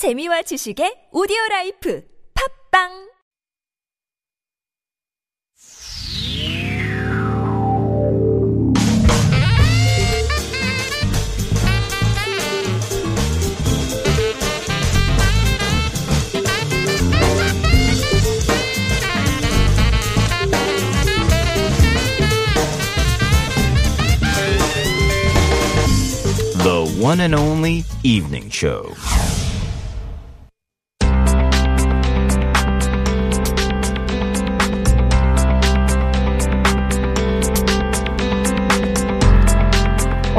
재미와 지식의 오디오 라이프 팝빵 The one and only evening show.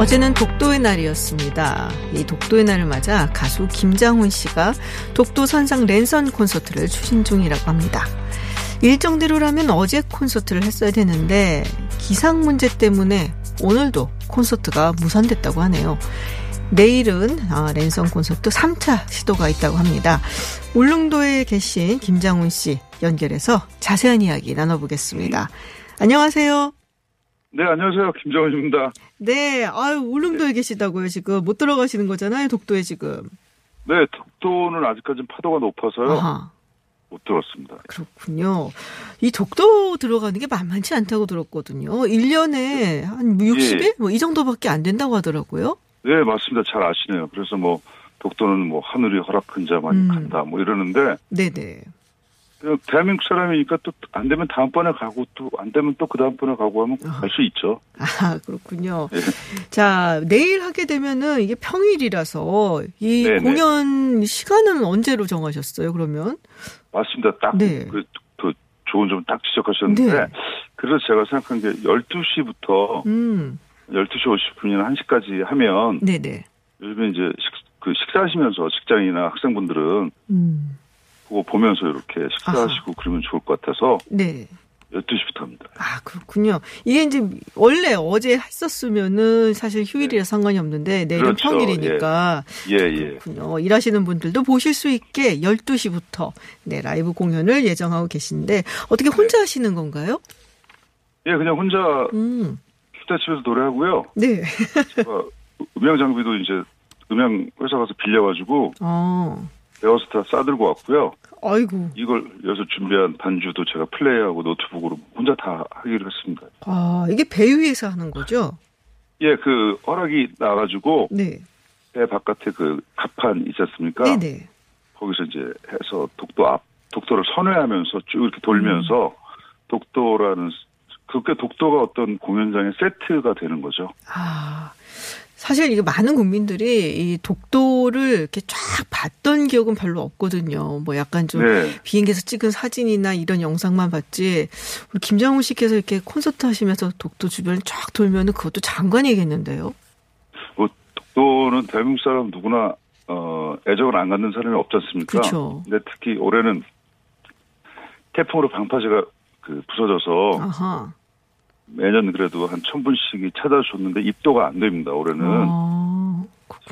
어제는 독도의 날이었습니다. 이 독도의 날을 맞아 가수 김장훈 씨가 독도 선상 랜선 콘서트를 추진 중이라고 합니다. 일정대로라면 어제 콘서트를 했어야 되는데 기상 문제 때문에 오늘도 콘서트가 무산됐다고 하네요. 내일은 아, 랜선 콘서트 3차 시도가 있다고 합니다. 울릉도에 계신 김장훈 씨 연결해서 자세한 이야기 나눠보겠습니다. 안녕하세요. 네, 안녕하세요. 김정은입니다. 네, 아유, 울릉도에 계시다고요, 지금. 못 들어가시는 거잖아요, 독도에 지금. 네, 독도는 아직까지 파도가 높아서요. 아하, 못 들었습니다. 그렇군요. 이 독도 들어가는 게 만만치 않다고 들었거든요. 1년에 한 60일? 예. 뭐이 정도밖에 안 된다고 하더라고요. 네, 맞습니다. 잘 아시네요. 그래서 뭐, 독도는 뭐, 하늘이 허락한 자만 음. 간다, 뭐 이러는데, 네네. 그냥 대한민국 사람이니까 또 안 되면 다음번에 가고, 또 안 되면 또 그 다음번에 가고 하면 갈 수 있죠. 아, 그렇군요. 예. 자, 내일 하게 되면은 이게 평일이라서 이 네네. 공연 시간은 언제로 정하셨어요, 그러면? 맞습니다. 딱, 네. 그, 그 좋은 점 딱 지적하셨는데, 네. 그래서 제가 생각한 게 12시부터 음, 12시 50분이나 1시까지 하면, 네네. 요즘에 이제 식, 그 식사하시면서 직장이나 학생분들은 음, 그거 보면서 이렇게 식사하시고 그러면 좋을 것 같아서 네. 12시부터 합니다. 아, 그렇군요. 이게 이제 원래 어제 했었으면은 사실 휴일이라 상관이 없는데 내일은 그렇죠. 평일이니까 예, 예. 그렇군요. 일하시는 분들도 보실 수 있게 12시부터 네, 라이브 공연을 예정하고 계신데 어떻게 혼자 하시는 건가요? 예, 그냥 혼자 음. 휴대집에서 노래하고요. 네. 제가 음향 장비도 이제 음향 회사 가서 빌려가지고 어. 배워서 다 싸들고 왔고요. 아이고. 이걸 여기서 준비한 반주도 제가 플레이하고 노트북으로 혼자 다 하기로 했습니다. 아, 이게 배 위에서 하는 거죠? 예, 그 허락이 나가지고 네. 배 바깥에 그 갑판 있지 않습니까? 네, 네. 거기서 이제 해서 독도 앞 독도를 선회하면서 쭉 이렇게 돌면서 음. 독도라는 그렇게 독도가 어떤 공연장의 세트가 되는 거죠. 아, 사실 이게 많은 국민들이 이 독도를 이렇게 쫙 봤던 기억은 별로 없거든요. 뭐 약간 좀 네. 비행기에서 찍은 사진이나 이런 영상만 봤지. 우리 김장훈 씨께서 이렇게 콘서트 하시면서 독도 주변을 쫙 돌면은 그것도 장관이겠는데요. 뭐 독도는 대한민국 사람 누구나 어 애정을 안 갖는 사람이 없지 않습니까? 그쵸. 근데 특히 올해는 태풍으로 방파제가 그 부서져서 아하. 매년 그래도 한 천 분씩이 찾아줬는데 입도가 안 됩니다. 올해는 아,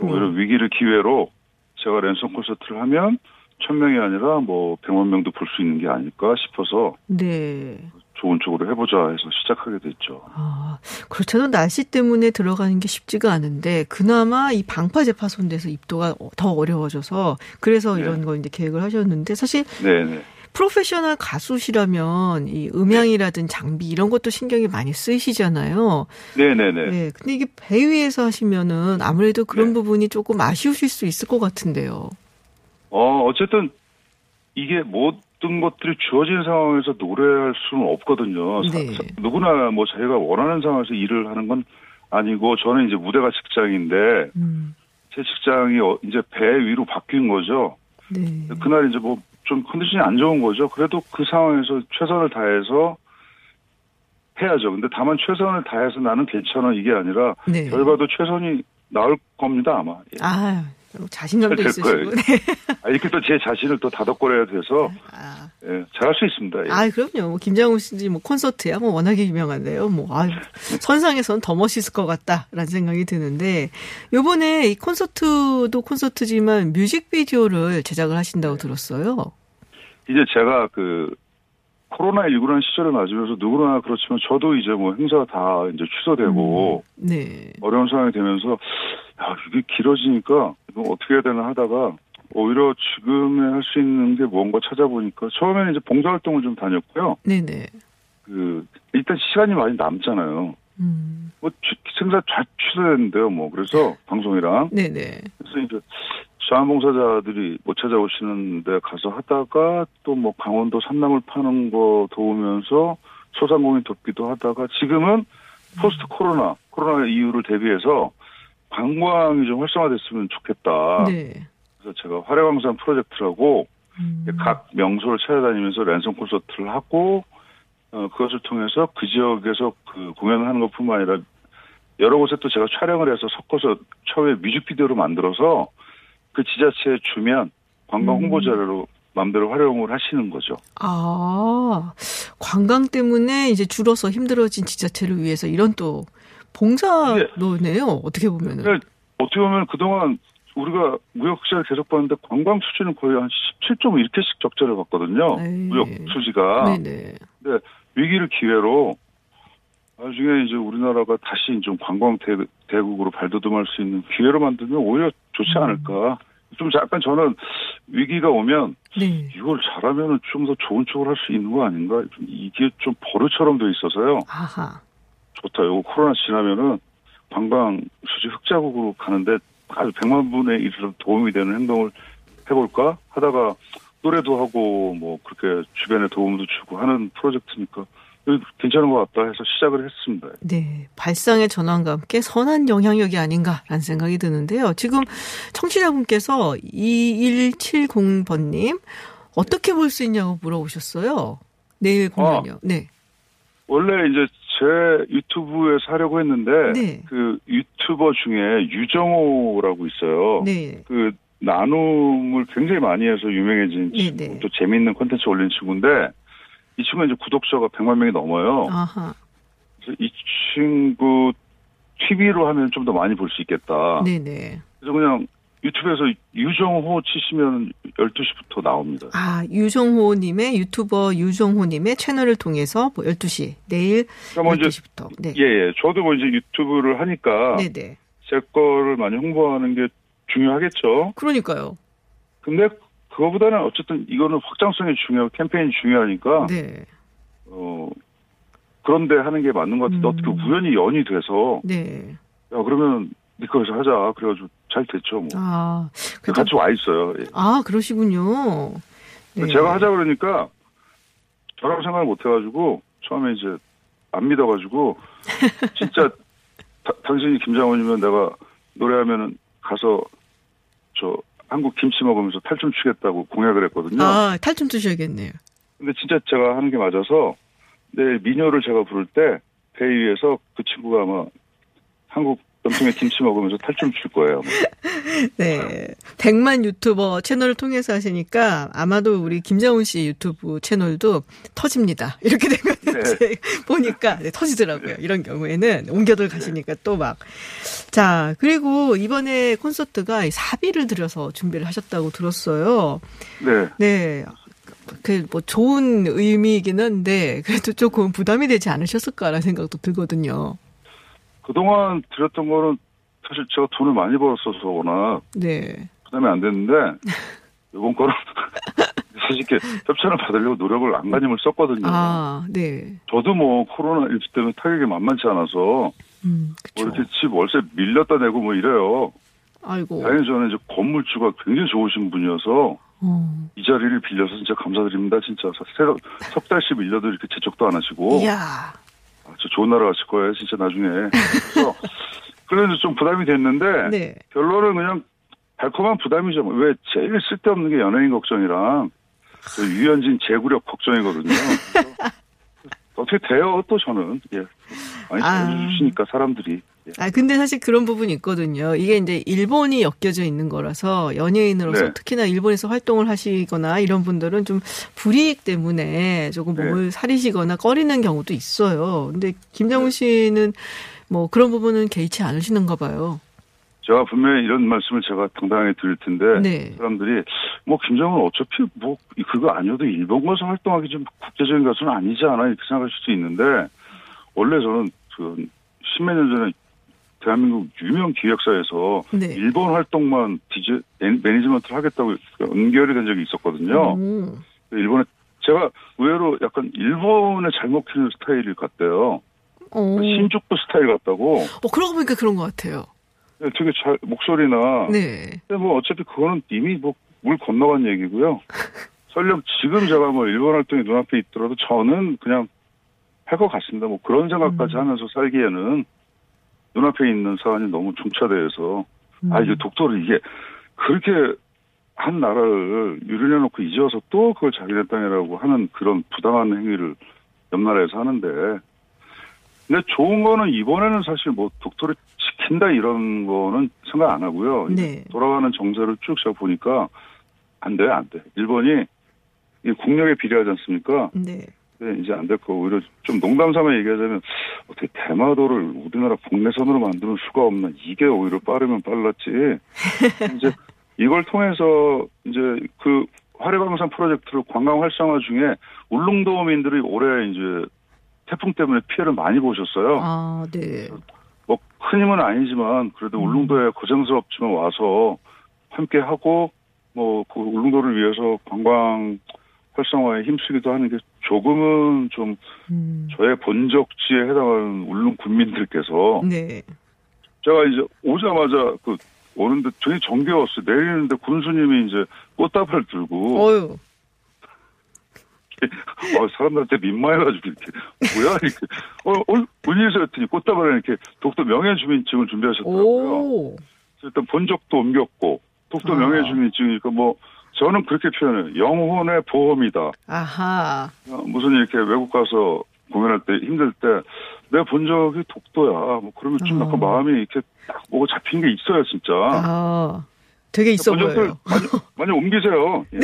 오히려. 위기를 기회로 제가 랜선 콘서트를 하면 천 명이 아니라 뭐 백만 명도 볼 수 있는 게 아닐까 싶어서 네. 좋은 쪽으로 해보자 해서 시작하게 됐죠. 아, 그렇잖아. 날씨 때문에 들어가는 게 쉽지가 않은데, 그나마 이 방파제 파손돼서 입도가 더 어려워져서, 그래서 네. 이런 거 이제 계획을 하셨는데, 사실 네네. 프로페셔널 가수시라면 이 음향이라든 장비 이런 것도 신경이 많이 쓰이시잖아요. 네네네. 네. 근데 이게 배 위에서 하시면은 아무래도 그런 네. 부분이 조금 아쉬우실 수 있을 것 같은데요. 어, 어쨌든 이게 모든 것들이 주어진 상황에서 노래할 수는 없거든요. 사- 네. 사- 누구나 뭐 자기가 원하는 상황에서 일을 하는 건 아니고 저는 이제 무대가 직장인데 음. 제 직장이 어- 이제 배 위로 바뀐 거죠. 네. 그날 이제 뭐 좀 컨디션이 안 좋은 거죠. 그래도 그 상황에서 최선을 다해서 해야죠. 근데 다만 최선을 다해서 나는 괜찮아 이게 아니라 네. 결과도 최선이 나올 겁니다 아마. 예. 아, 자신감도 될 있으시고. 거예요. 네. 아, 이렇게 또 제 자신을 또 다독거려야 돼서 아. 예, 잘할 수 있습니다. 예. 아, 그럼요. 뭐 김장훈 씨뭐 콘서트야 뭐 워낙에 유명한데요. 뭐 아, 선상에서는 더 멋있을 것 같다라는 생각이 드는데 요번에 이 콘서트도 콘서트지만 뮤직비디오를 제작을 하신다고 들었어요. 이제 제가 그 코로나19라는 시절을 맞으면서 누구나 그렇지만 저도 이제 뭐 행사가 다 이제 취소되고 네. 어려운 상황이 되면서 야, 이게 길어지니까 이거 어떻게 해야 되나 하다가 오히려 지금에 할 수 있는 게 뭔가 찾아보니까 처음에는 이제 봉사활동을 좀 다녔고요. 네네. 그 일단 시간이 많이 남잖아요. 음. 뭐 취- 생사 잘 취소됐는데요. 뭐 그래서 방송이랑 네네. 그래서 이제 자원봉사자들이 못 찾아오시는 데 가서 하다가 또 뭐 강원도 산나물 파는 거 도우면서 소상공인 돕기도 하다가 지금은 포스트 코로나 코로나 이후를 대비해서 관광이 좀 활성화됐으면 좋겠다. 네. 그래서 제가 화려광산 프로젝트라고 음. 각 명소를 찾아다니면서 랜선 콘서트를 하고 어, 그것을 통해서 그 지역에서 그 공연을 하는 것뿐만 아니라 여러 곳에 또 제가 촬영을 해서 섞어서 처음에 뮤직비디오로 만들어서 그 지자체에 주면 관광 음. 홍보 자료로 마음대로 활용을 하시는 거죠. 아, 관광 때문에 이제 줄어서 힘들어진 지자체를 위해서 이런 또 봉사로네요. 어떻게 보면은. 근데 어떻게 보면 그동안 우리가 무역 흑자를 계속 봤는데 관광 수지는 거의 한 17.5 이렇게씩 적자를 봤거든요. 에이. 무역 수지가. 네네. 위기를 기회로 나중에 이제 우리나라가 다시 좀 관광 대, 대국으로 발돋움할 수 있는 기회로 만들면 오히려 좋지 음. 않을까. 좀 약간 저는 위기가 오면 네. 이걸 잘하면 좀 더 좋은 쪽으로 할 수 있는 거 아닌가. 좀 이게 좀 버릇처럼 돼 있어서요. 아하. 좋다. 요거 코로나 지나면은 관광 수지 흑자국으로 가는데 아주 100만 분의 1로 도움이 되는 행동을 해볼까 하다가 노래도 하고 뭐 그렇게 주변에 도움도 주고 하는 프로젝트니까 괜찮은 것 같다 해서 시작을 했습니다. 네. 발상의 전환과 함께 선한 영향력이 아닌가라는 생각이 드는데요. 지금 청취자분께서 2170번님, 어떻게 볼 수 있냐고 물어보셨어요. 내일 공연요. 네. 원래 이제 제 유튜브에서 하려고 했는데 네. 그 유튜버 중에 유정호라고 있어요. 네. 그 나눔을 굉장히 많이 해서 유명해진 네, 친구, 네. 또 재미있는 콘텐츠 올린 친구인데 이 친구가 이제 구독자가 100만 명이 넘어요. 아하. 그래서 이 친구 TV로 하면 좀 더 많이 볼 수 있겠다. 네네. 그래서 그냥 유튜브에서 유정호 치시면 12시부터 나옵니다. 아, 유정호 님의 유튜버 유정호 님의 채널을 통해서 뭐 12시, 내일 그러니까 뭐 이제 12시부터. 네. 예, 예. 저도 뭐 이제 유튜브를 하니까 네네. 제 거를 많이 홍보하는 게 중요하겠죠. 그러니까요. 근데 그거보다는 어쨌든 이거는 확장성이 중요하고 캠페인이 중요하니까 네. 어 그런데 하는 게 맞는 것 같은데 음. 어떻게 우연히 연이 돼서 네. 야 그러면 네 거에서 하자 그래가지고 잘 됐죠 뭐 아, 그래도 같이 와 있어요. 예. 아, 그러시군요. 네. 제가 하자 그러니까 저라고 생각을 못 해가지고 처음에 이제 안 믿어가지고 진짜 다- 당신이 김장원이면 내가 노래하면은 가서 저 한국 김치 먹으면서 탈춤 추겠다고 공약을 했거든요. 아, 탈춤 추셔야겠네요. 근데 진짜 제가 하는 게 맞아서 내 민요를 제가 부를 때 배 위에서 그 친구가 아마 한국 전통의 김치 먹으면서 탈춤 출 거예요. 네. 100만 유튜버 채널을 통해서 하시니까 아마도 우리 김장훈 씨 유튜브 채널도 터집니다. 이렇게 된거 는 네. 보니까 네, 터지더라고요. 이런 경우에는 옮겨들 가시니까 또 막. 자, 그리고 이번에 콘서트가 이 사비를 들여서 준비를 하셨다고 들었어요. 네. 네. 그뭐 좋은 의미이긴 한데 그래도 조금 부담이 되지 않으셨을까라는 생각도 들거든요. 그동안 드렸던 거는 사실 제가 돈을 많이 벌었어서 워낙 네. 부담이 안 됐는데 이번 거는 사실 이렇게 협찬을 받으려고 노력을 안간힘을 썼거든요. 아, 네. 저도 뭐 코로나 일주 때문에 타격이 만만치 않아서 음, 뭐. 이렇게 집 월세 밀렸다 내고 뭐 이래요. 아이고. 다행히 저는 이제 건물주가 굉장히 좋으신 분이어서 어. 이 자리를 빌려서 진짜 감사드립니다. 진짜 세- 석 달씩 밀려도 이렇게 재촉도 안 하시고 이야. 아, 저 좋은 나라 가실 거예요. 진짜 나중에. 그래서 그래도 좀 부담이 됐는데 네. 결론은 그냥 달콤한 부담이죠. 뭐. 왜 제일 쓸데없는 게 연예인 걱정이랑 저 유현진 제구력 걱정이거든요. 어떻게 돼요? 또 저는 예 많이 아. 잘해주시니까 사람들이 예. 아, 근데 사실 그런 부분이 있거든요. 이게 이제 일본이 엮여져 있는 거라서 연예인으로서 네. 특히나 일본에서 활동을 하시거나 이런 분들은 좀 불이익 때문에 조금 네. 몸을 사리시거나 꺼리는 경우도 있어요. 근데 김정은 네. 씨는 뭐 그런 부분은 개의치 않으시는가 봐요. 제가 분명히 이런 말씀을 제가 당당하게 드릴 텐데 네. 사람들이 뭐 김정은 어차피 뭐 그거 아니어도 일본 가서 활동하기 좀 국제적인 가수는 아니지 않아 이렇게 생각할 수도 있는데 원래 저는 그 십몇 년 전에 대한민국 유명 기획사에서 네. 일본 활동만 디제 매니지먼트를 하겠다고 연결이 된 적이 있었거든요. 음. 일본에 제가 의외로 약간 일본에 잘 먹히는 스타일 같대요. 어. 신주쿠 스타일 같다고. 어, 그러고 보니까 그런 것 같아요. 되게 잘 목소리나. 네. 근데 뭐 어차피 그거는 이미 뭐 물 건너간 얘기고요. 설령 지금 제가 뭐 일본 활동이 눈앞에 있더라도 저는 그냥 할 것 같습니다. 뭐 그런 생각까지 음. 하면서 살기에는 눈앞에 있는 사안이 너무 중차대해서 음. 아 이게 독도를 이게 그렇게 한 나라를 유린해 놓고 이제 와서 또 그걸 자기네 땅이라고 하는 그런 부당한 행위를 옆 나라에서 하는데 근데 좋은 거는 이번에는 사실 뭐 독도를 지킨다 이런 거는 생각 안 하고요. 네. 돌아가는 정세를 쭉 제가 보니까 안 돼요, 안 돼. 일본이 이 국력에 비례하지 않습니까? 네. 네, 이제 안 될거 오히려 좀 농담 삼아 얘기하자면 어떻게 대마도를 우리나라 국내선으로 만드는 수가 없나 이게 오히려 빠르면 빨랐지 이제 이걸 통해서 이제 그 화려광산 프로젝트를 관광 활성화 중에 울릉도민들이 올해 이제 태풍 때문에 피해를 많이 보셨어요. 아, 네. 뭐큰 힘은 아니지만 그래도 음. 울릉도에 고생스럽지만 와서 함께 하고 뭐 그 울릉도를 위해서 관광 활성화에 힘쓰기도 하는 게 조금은 좀 음. 저의 본적지에 해당하는 울릉 군민들께서 네. 제가 이제 오자마자 그 오는데 되게 정겨웠어요. 내리는데 군수님이 이제 꽃다발 들고 어유. 어, 사람들한테 민망해가지고 이렇게 뭐야 이렇게 어, 어 문의에서 했더니 꽃다발에 이렇게 독도 명예주민증을 준비하셨더라고요. 오. 일단 본 적도 옮겼고 독도 아. 명예주민증이니까 뭐 저는 그렇게 표현해요. 영혼의 보험이다. 아하. 어, 무슨 이렇게 외국 가서 공연할 때 힘들 때 내가 본 적이 독도야. 뭐 그러면 좀 어. 약간 마음이 이렇게 딱 뭐가 잡힌 게 있어요, 진짜. 아. 되게 있어 본 적들 보여요. 많이, 많이 옮기세요. 예.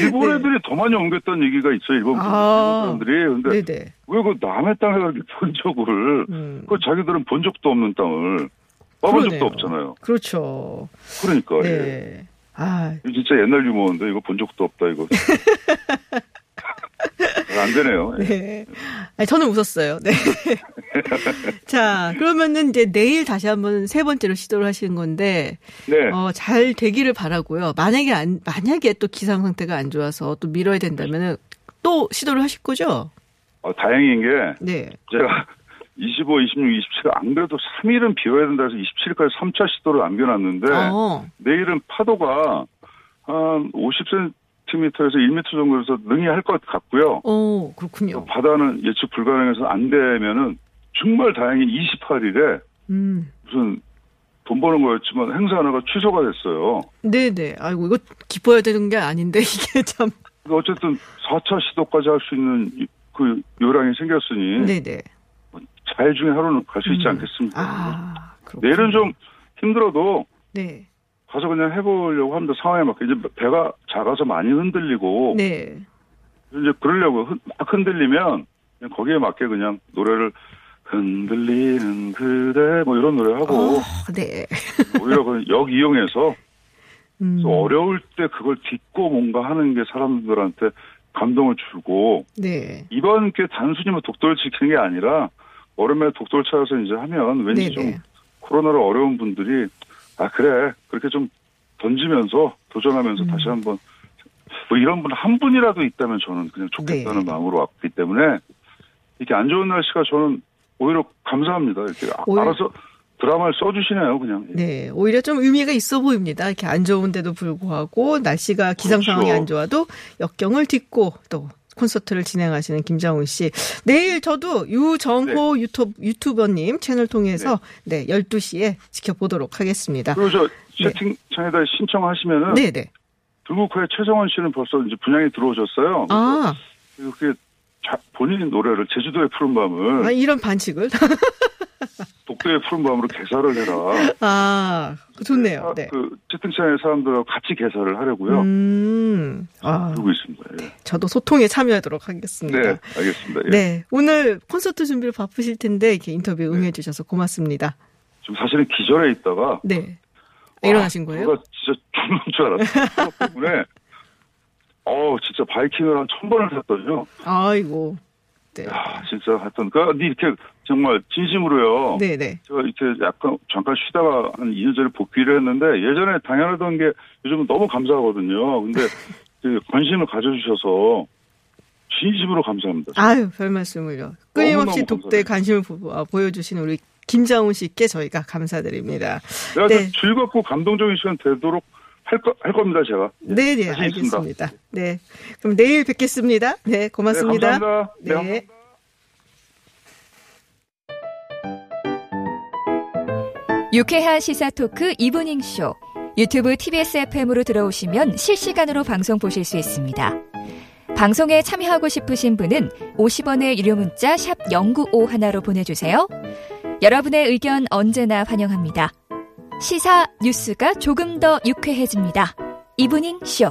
일본 네. 애들이 더 많이 옮겼다는 얘기가 있어요, 일본, 아. 사람들이. 근데 네네. 왜그 남의 땅에 그렇게 본 적을, 음. 그 자기들은 본 적도 없는 땅을 와본. 적도 없잖아요. 그렇죠. 그러니까. 예. 네. 아, 이거 진짜 옛날 유머인데 이거 본 적도 없다 이거. 안 되네요. 예. 네. 아니, 저는 웃었어요. 네. 자, 그러면은 이제 내일 다시 한번 세 번째로 시도를 하시는 건데, 네. 어, 잘 되기를 바라고요. 만약에 안, 만약에 또 기상 상태가 안 좋아서 또 미뤄야 된다면은 또 시도를 하실 거죠? 어, 다행인 게 네. 제가 25, 26, 27, 안 그래도 3일은 비워야 된다 해서 27일까지 3차 시도를 남겨놨는데 어, 내일은 파도가 한 50cm 에서 1m 정도에서 능히 할 것 같고요. 어, 그렇군요. 바다는 예측 불가능해서 안 되면은 정말 다행히 28일에 음. 무슨 돈 버는 거였지만 행사 하나가 취소가 됐어요. 네네. 아이고, 이거 기뻐야 되는 게 아닌데, 이게 참. 그러니까 어쨌든 4차 시도까지 할 수 있는 이- 그 요량이 생겼으니 네네. 잘 중에 하루는 갈 수 있지 음. 않겠습니까? 아, 그렇군요. 내일은 좀 힘들어도 네. 가서 그냥 해보려고 합니다. 상황에 맞게 이제 배가 작아서 많이 흔들리고 네. 이제 그러려고 흔- 막 흔들리면 그냥 거기에 맞게 그냥 노래를 흔들리는 그대 뭐 이런 노래 하고 어, 네. 오히려 그역 이용해서 음, 어려울 때 그걸 딛고 뭔가 하는 게 사람들한테 감동을 주고 네. 이번 게 단순히 뭐 독도를 지키는 게 아니라 얼음에 독도를 찾아서 이제 하면 왠지 네네. 좀 코로나로 어려운 분들이 아 그래 그렇게 좀 던지면서 도전하면서 음. 다시 한번 뭐 이런 분 한 분이라도 있다면 저는 그냥 좋겠다는 네. 마음으로 왔기 때문에 이렇게 안 좋은 날씨가 저는 오히려 감사합니다 이렇게 아- 오히려- 알아서 드라마를 써주시네요 그냥 네, 오히려 좀 의미가 있어 보입니다. 이렇게 안 좋은데도 불구하고 날씨가 기상 상황이 그렇죠. 안 좋아도 역경을 딛고 또 콘서트를 진행하시는 김장훈 씨. 내일 저도 유정호 유튜브, 유튜버님 채널 통해서 네, 12시에 지켜보도록 하겠습니다. 그리고 저 네. 채팅창에다 신청하시면은 네, 네. 들국화의 최정원 씨는 벌써 이제 분양이 들어오셨어요. 아, 이렇게 자- 본인 노래를 제주도의 푸른 밤을 아, 이런 반칙을. 독도의 푸른 밤으로 개사를 해라. 아, 좋네요. 아, 네. 그 채팅창의 사람들하고 같이 개사를 하려고요. 음, 아, 그러고 있습니다. 예. 저도 소통에 참여하도록 하겠습니다. 네, 알겠습니다. 예. 네, 오늘 콘서트 준비를 바쁘실 텐데 이렇게 인터뷰 응해주셔서 고맙습니다. 지금 사실은 기절해 있다가 네. 와, 일어나신 거예요? 제가 진짜 죽는 줄 알았어요. 때문에 어 진짜 바이킹을 한 천 번을 탔더니요. 아이고. 네. 야, 진짜 하여튼, 그, 이렇게 정말 진심으로요. 네, 네. 제가 이렇게 약간 잠깐 쉬다가 한 2년 전에 복귀를 했는데 예전에 당연하던 게 요즘은 너무 감사하거든요. 근데 그 관심을 가져주셔서 진심으로 감사합니다. 아유, 별 말씀을요. 끊임없이 감사해요. 관심을 보- 어, 보여주시는 우리 김장훈 씨께 저희가 감사드립니다. 내가 네. 좀 즐겁고 감동적인 시간 되도록 할, 거, 할 겁니다, 제가. 예, 네, 네. 알겠습니다. 네. 그럼 내일 뵙겠습니다. 네, 고맙습니다. 네, 감사합니다. 네, 네. 감사합니다. 유쾌한 시사 토크 이브닝 쇼. 유튜브 TBS FM으로 들어오시면 실시간으로 방송 보실 수 있습니다. 방송에 참여하고 싶으신 분은 50원의 유료 문자 샵 0951로 보내주세요. 여러분의 의견 언제나 환영합니다. 시사 뉴스가 조금 더 유쾌해집니다. 이브닝 쇼.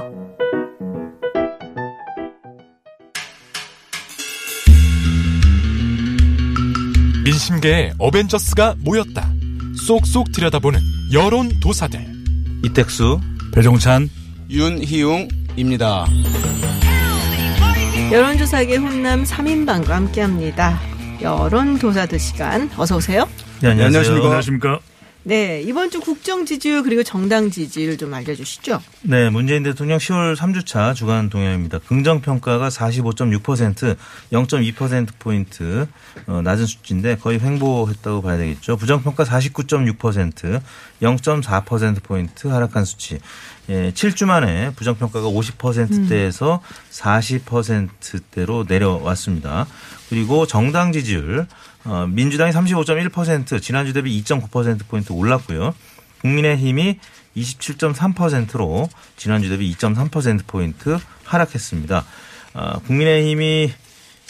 민심계의 어벤져스가 모였다. 쏙쏙 들여다보는 여론 도사들. 이택수 배종찬 윤희웅입니다. 여론조사계 훈남 3인방과 함께합니다. 여론도사들 시간 어서 오세요. 네, 안녕하십니까. 안녕하십니까? 네, 이번 주 국정 지지율 그리고 정당 지지율 좀 알려주시죠. 네, 문재인 대통령 10월 3주차 주간 동향입니다. 긍정 평가가 45.6%, 0.2%포인트 어, 낮은 수치인데 거의 횡보했다고 봐야 되겠죠. 부정 평가 49.6%, 0.4%포인트 하락한 수치. 예, 7주 만에 부정 평가가 50%대에서 40%대로 내려왔습니다. 그리고 정당 지지율 어, 민주당이 35.1% 지난주 대비 2.9%포인트 올랐고요. 국민의힘이 27.3%로 지난주 대비 2.3%포인트 하락했습니다. 아, 국민의힘이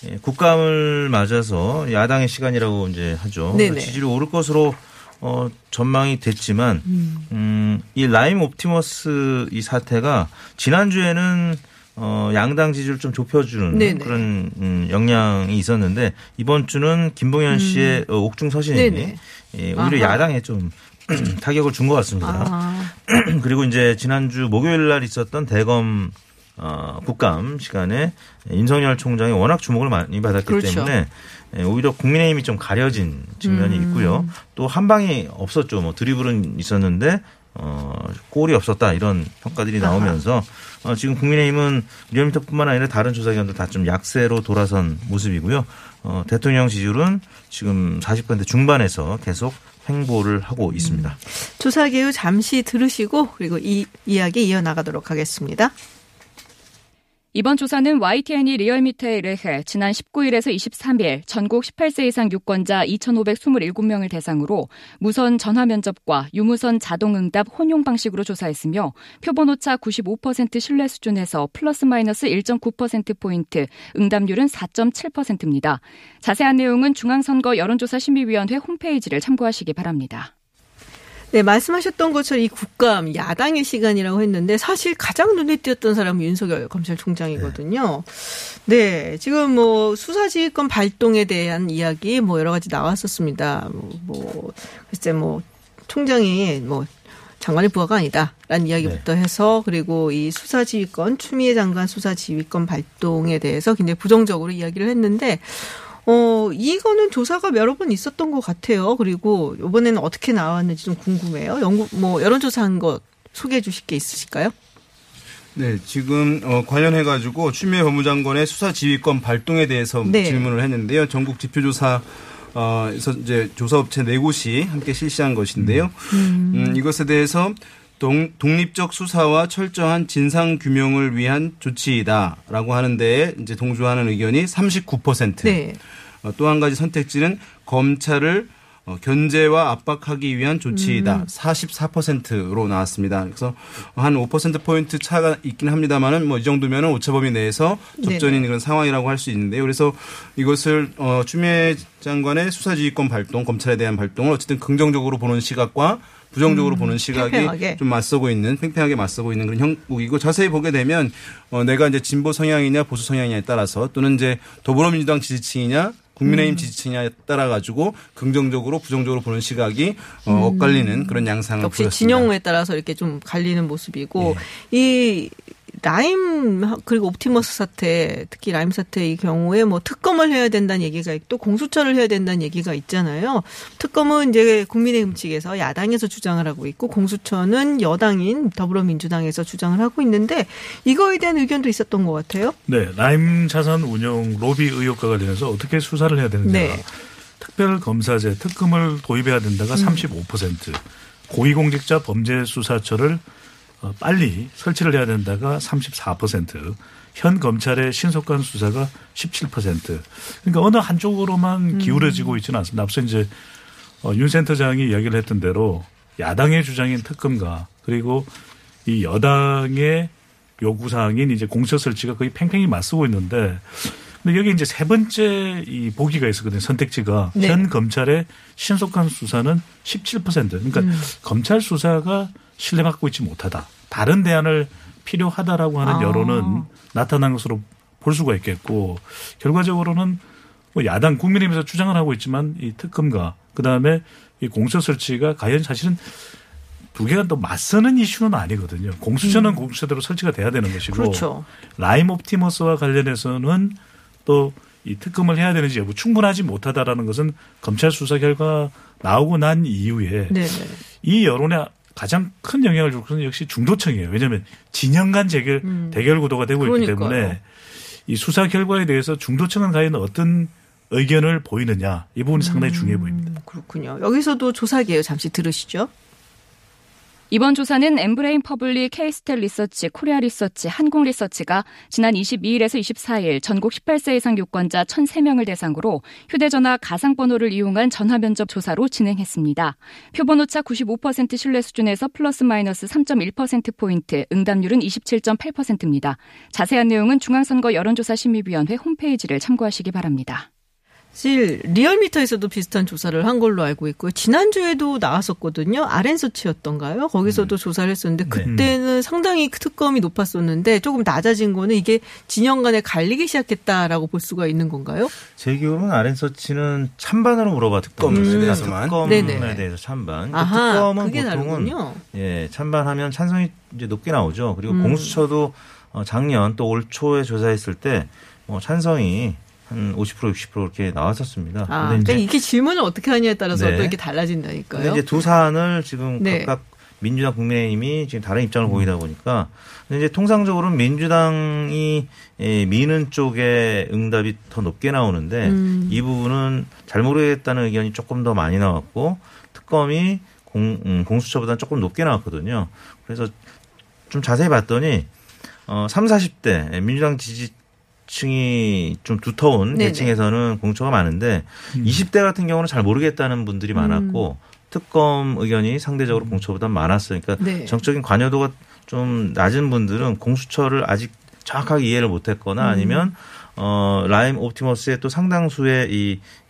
예, 국감을 맞아서 야당의 시간이라고 이제 하죠. 네네. 지지율이 오를 것으로 어, 전망이 됐지만, 음, 이 라임 옵티머스 이 사태가 지난주에는 어, 양당 지지를 좀 좁혀주는 네네. 그런 음, 영향이 있었는데 이번 주는 김봉현 씨의 어, 옥중 서신이 음. 예, 오히려 아하. 야당에 좀 타격을 준 것 같습니다. 아, 그리고 이제 지난주 목요일 날 있었던 대검 어, 국감 시간에 윤석열 총장이 워낙 주목을 많이 받았기 그렇죠. 때문에 예, 오히려 국민의힘이 좀 가려진 측면이 음. 있고요. 또 한 방이 없었죠. 뭐 드리블은 있었는데 어, 골이 없었다 이런 평가들이 나오면서 어, 지금 국민의힘은 리얼미터뿐만 아니라 다른 조사기관도 다 좀 약세로 돌아선 모습이고요. 어, 대통령 지지율은 지금 40% 중반에서 계속 횡보를 하고 있습니다. 조사 개요 잠시 들으시고 그리고 이 이야기 이어나가도록 하겠습니다. 이번 조사는 YTN이 리얼미터에 의뢰해 지난 19일에서 23일 전국 18세 이상 유권자 2,527명을 대상으로 무선 전화 면접과 유무선 자동 응답 혼용 방식으로 조사했으며 표본 오차 95% 신뢰 수준에서 플러스 마이너스 1.9%포인트, 응답률은 4.7%입니다. 자세한 내용은 중앙선거 여론조사심의위원회 홈페이지를 참고하시기 바랍니다. 네, 말씀하셨던 것처럼 이 국감 야당의 시간이라고 했는데 사실 가장 눈에 띄었던 사람은 윤석열 검찰총장이거든요. 네, 지금 뭐 수사지휘권 발동에 대한 이야기 뭐 여러 가지 나왔었습니다. 뭐, 뭐 글쎄 뭐 총장이 뭐 장관의 부하가 아니다라는 이야기부터 해서 그리고 이 수사지휘권 추미애 장관 수사지휘권 발동에 대해서 굉장히 부정적으로 이야기를 했는데 어, 이거는 조사가 여러 번 있었던 것 같아요. 그리고 이번에는 어떻게 나왔는지 좀 궁금해요. 연구, 뭐, 여론조사한 것 소개해 주실 게 있으실까요? 네, 지금 어, 관련해 가지고 추미애 법무장관의 수사 지휘권 발동에 대해서 네. 질문을 했는데요. 전국 지표조사 어에서 이제 조사업체 네 곳이 함께 실시한 것인데요. 음, 이것에 대해서 동, 독립적 수사와 철저한 진상 규명을 위한 조치이다라고 하는데 이제 동조하는 의견이 39%. 네. 어, 또한 가지 선택지는 검찰을 어, 견제와 압박하기 위한 조치이다. 44%로 나왔습니다. 그래서 한 5%포인트 차가 있긴 합니다만은 뭐 이 정도면은 오차범위 내에서 네네. 그런 상황이라고 할 수 있는데요. 그래서 이것을 어, 추미애 장관의 수사지휘권 발동, 검찰에 대한 발동을 어쨌든 긍정적으로 보는 시각과 부정적으로 보는 시각이 음, 팽팽하게. 좀 맞서고 있는 팽팽하게 맞서고 있는 그런 형국이고 자세히 보게 되면 어, 내가 이제 진보 성향이냐 보수 성향이냐에 따라서 또는 이제 더불어민주당 지지층이냐 국민의힘 지지층이냐에 따라 가지고 긍정적으로 부정적으로 보는 시각이 어, 엇갈리는 그런 양상을 역시 보였습니다. 진영에 따라서 이렇게 좀 갈리는 모습이고 이 라임 그리고 옵티머스 사태 특히 라임 사태의 경우에 뭐 특검을 해야 된다는 얘기가 있고 또 공수처를 해야 된다는 얘기가 있잖아요. 특검은 이제 국민의힘 측에서 야당에서 주장을 하고 있고 공수처는 여당인 더불어민주당에서 주장을 하고 있는데 이거에 대한 의견도 있었던 것 같아요. 네, 라임 자산 운용 로비 의혹과 관련해서 어떻게 수사를 해야 되느냐. 네. 특별검사제 특검을 도입해야 된다가 음. 35%, 고위공직자 범죄수사처를 어, 빨리 설치를 해야 된다가 34%, 현 검찰의 신속한 수사가 17%. 그러니까 어느 한쪽으로만 기울어지고 있지는 않습니다. 앞서 이제 어, 윤 센터장이 이야기를 했던 대로 야당의 주장인 특검과 그리고 이 여당의 요구사항인 이제 공처 설치가 거의 팽팽히 맞서고 있는데 근데 여기 이제 세 번째 이 보기가 있었거든요. 선택지가 네. 현 검찰의 신속한 수사는 17%. 그러니까 음. 검찰 수사가 신뢰받고 있지 못하다. 다른 대안을 필요하다라고 하는 아. 여론은 나타난 것으로 볼 수가 있겠고 결과적으로는 뭐 야당 국민의힘에서 주장을 하고 있지만 이 특검과 그다음에 이 공소 설치가 과연 사실은 두 개가 또 맞서는 이슈는 아니거든요. 공수처는 공수처대로 설치가 돼야 되는 것이고 음. 그렇죠. 라임 옵티머스와 관련해서는 또 이 특검을 해야 되는지 여부 충분하지 못하다라는 것은 검찰 수사 결과 나오고 난 이후에 네. 이 여론에 가장 큰 영향을 줄 것은 역시 중도층이에요. 왜냐하면 진영 간 대결, 대결 구도가 되고 있기 음. 그러니까요. 때문에 이 수사 결과에 대해서 중도층은 과연 어떤 의견을 보이느냐 이 부분이 상당히 중요해 보입니다. 음, 그렇군요. 여기서 여론조사 개요. 잠시 들으시죠. 이번 조사는 엠브레인 퍼블릭, 케이스탯 리서치, 코리아 리서치, 한국 리서치가 지난 22일에서 24일 전국 18세 이상 유권자 1,003명을 대상으로 휴대전화 가상번호를 이용한 전화 면접 조사로 진행했습니다. 표본오차 95% 신뢰 수준에서 플러스 마이너스 3.1%포인트, 응답률은 27.8%입니다. 자세한 내용은 중앙선거 여론조사심의위원회 홈페이지를 참고하시기 바랍니다. 사실 리얼미터에서도 비슷한 조사를 한 걸로 알고 있고요. 지난주에도 나왔었거든요. 아렌서치였던가요? 거기서도 조사를 했었는데 그때는 상당히 특검이 높았었는데 조금 낮아진 거는 이게 진영 간에 갈리기 시작했다라고 볼 수가 있는 건가요? 제 기억으로는 아렌서치는 찬반으로 물어봐 특검에 특검에 대해서만. 특검에 네네. 대해서 찬반. 그 아하, 특검은 그게 보통은 다르군요. 예 찬반하면 찬성이 이제 높게 나오죠. 그리고 음. 공수처도 어, 작년 또 올 초에 조사했을 때 뭐 찬성이 한 50% 60% 이렇게 나왔었습니다. 아, 근데 그러니까 이제, 이게 질문을 어떻게 하냐에 따라서 네. 또 이렇게 달라진다니까요. 근데 이제 두 사안을 지금 네. 각각 민주당 국민의힘이 지금 다른 입장을 보이다 보니까 근데 이제 통상적으로는 민주당이 예, 미는 쪽에 응답이 더 높게 나오는데 음. 이 부분은 잘 모르겠다는 의견이 조금 더 많이 나왔고 특검이 공, 음, 공수처보다는 조금 높게 나왔거든요. 그래서 좀 자세히 봤더니 어, 3, 40대 민주당 지지 층이 좀 두터운 네네. 계층에서는 공처가 많은데 20대 같은 경우는 잘 모르겠다는 분들이 많았고 특검 의견이 상대적으로 공처보다 많았어요. 그러니까 네. 정적인 관여도가 좀 낮은 분들은 공수처를 아직 정확하게 이해를 못했거나 아니면 어 라임 옵티머스의 또 상당수의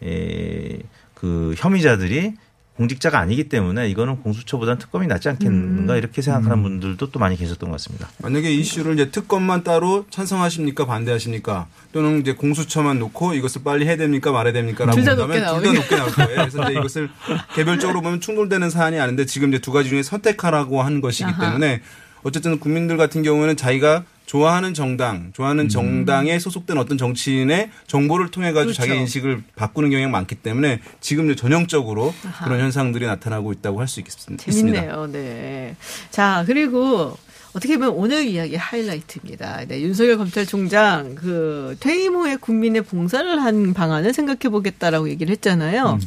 이그 혐의자들이 공직자가 아니기 때문에 이거는 공수처보다는 특검이 낫지 않겠는가 이렇게 생각하는 분들도 또 많이 계셨던 것 같습니다. 만약에 이슈를 이제 특검만 따로 찬성하십니까? 반대하십니까? 또는 이제 공수처만 놓고 이것을 빨리 해야 됩니까? 말아야 됩니까라고 둘다 높게 본다면 둘다 높게 나올 거예요. 그래서 이제 이것을 개별적으로 보면 충돌되는 사안이 아닌데 지금 이제 두 가지 중에 선택하라고 하는 것이기 아하. 때문에 어쨌든 국민들 같은 경우에는 자기가 좋아하는 정당, 좋아하는 정당에 소속된 어떤 정치인의 정보를 통해 가지고 그렇죠. 자기 인식을 바꾸는 경향이 많기 때문에 지금 전형적으로 아하. 그런 현상들이 나타나고 있다고 할 수 있습니다. 재밌네요. 네. 자, 그리고 어떻게 보면 오늘 이야기 하이라이트입니다. 네, 윤석열 검찰총장 그 퇴임 후에 국민의 봉사를 한 방안을 생각해 보겠다라고 얘기를 했잖아요.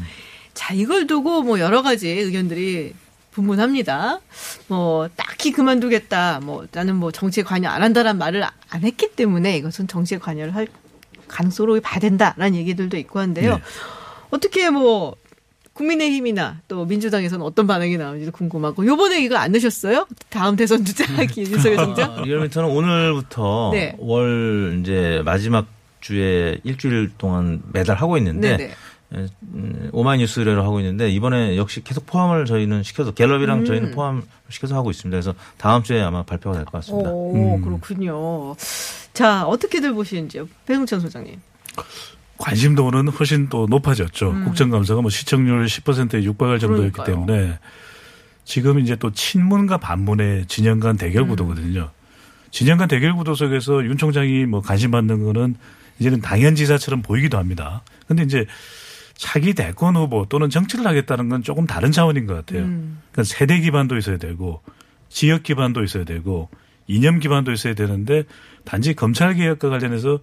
자, 이걸 두고 뭐 여러 가지 의견들이 분분합니다. 뭐 딱히 그만두겠다. 뭐 나는 뭐 정치에 관여 안 한다란 말을 안 했기 때문에 이것은 정치에 관여를 할 가능성으로 봐야 된다라는 얘기들도 있고 한데요. 네. 어떻게 뭐 국민의힘이나 또 민주당에서는 어떤 반응이 나오는지도 궁금하고 요번에 이거 안 넣으셨어요? 다음 대선 주자 윤석열 총장? 아, 리얼미터는 오늘부터 네. 월 이제 마지막 주에 일주일 동안 매달 하고 있는데 네네. 에, 음, 오마이뉴스 의뢰를 하고 있는데 이번에 역시 계속 포함을 저희는 시켜서 갤럽이랑 음. 저희는 포함 시켜서 하고 있습니다. 그래서 다음 주에 아마 발표가 될 것 같습니다. 오, 음. 그렇군요. 자, 어떻게들 보시는지요? 배승천 소장님. 관심도는 훨씬 또 높아졌죠. 음. 국정감사가 뭐 시청률 10%에 육박할 정도였기 그러니까요. 때문에 지금 이제 또 친문과 반문의 진영 간 음. 대결 구도거든요. 진영 간 대결 구도 속에서 윤 총장이 뭐 관심 받는 거는 이제는 당연 지사처럼 보이기도 합니다. 근데 이제 차기 대권 후보 또는 정치를 하겠다는 건 조금 다른 차원인 것 같아요. 음. 그러니까 세대 기반도 있어야 되고 지역 기반도 있어야 되고 이념 기반도 있어야 되는데 단지 검찰 개혁과 관련해서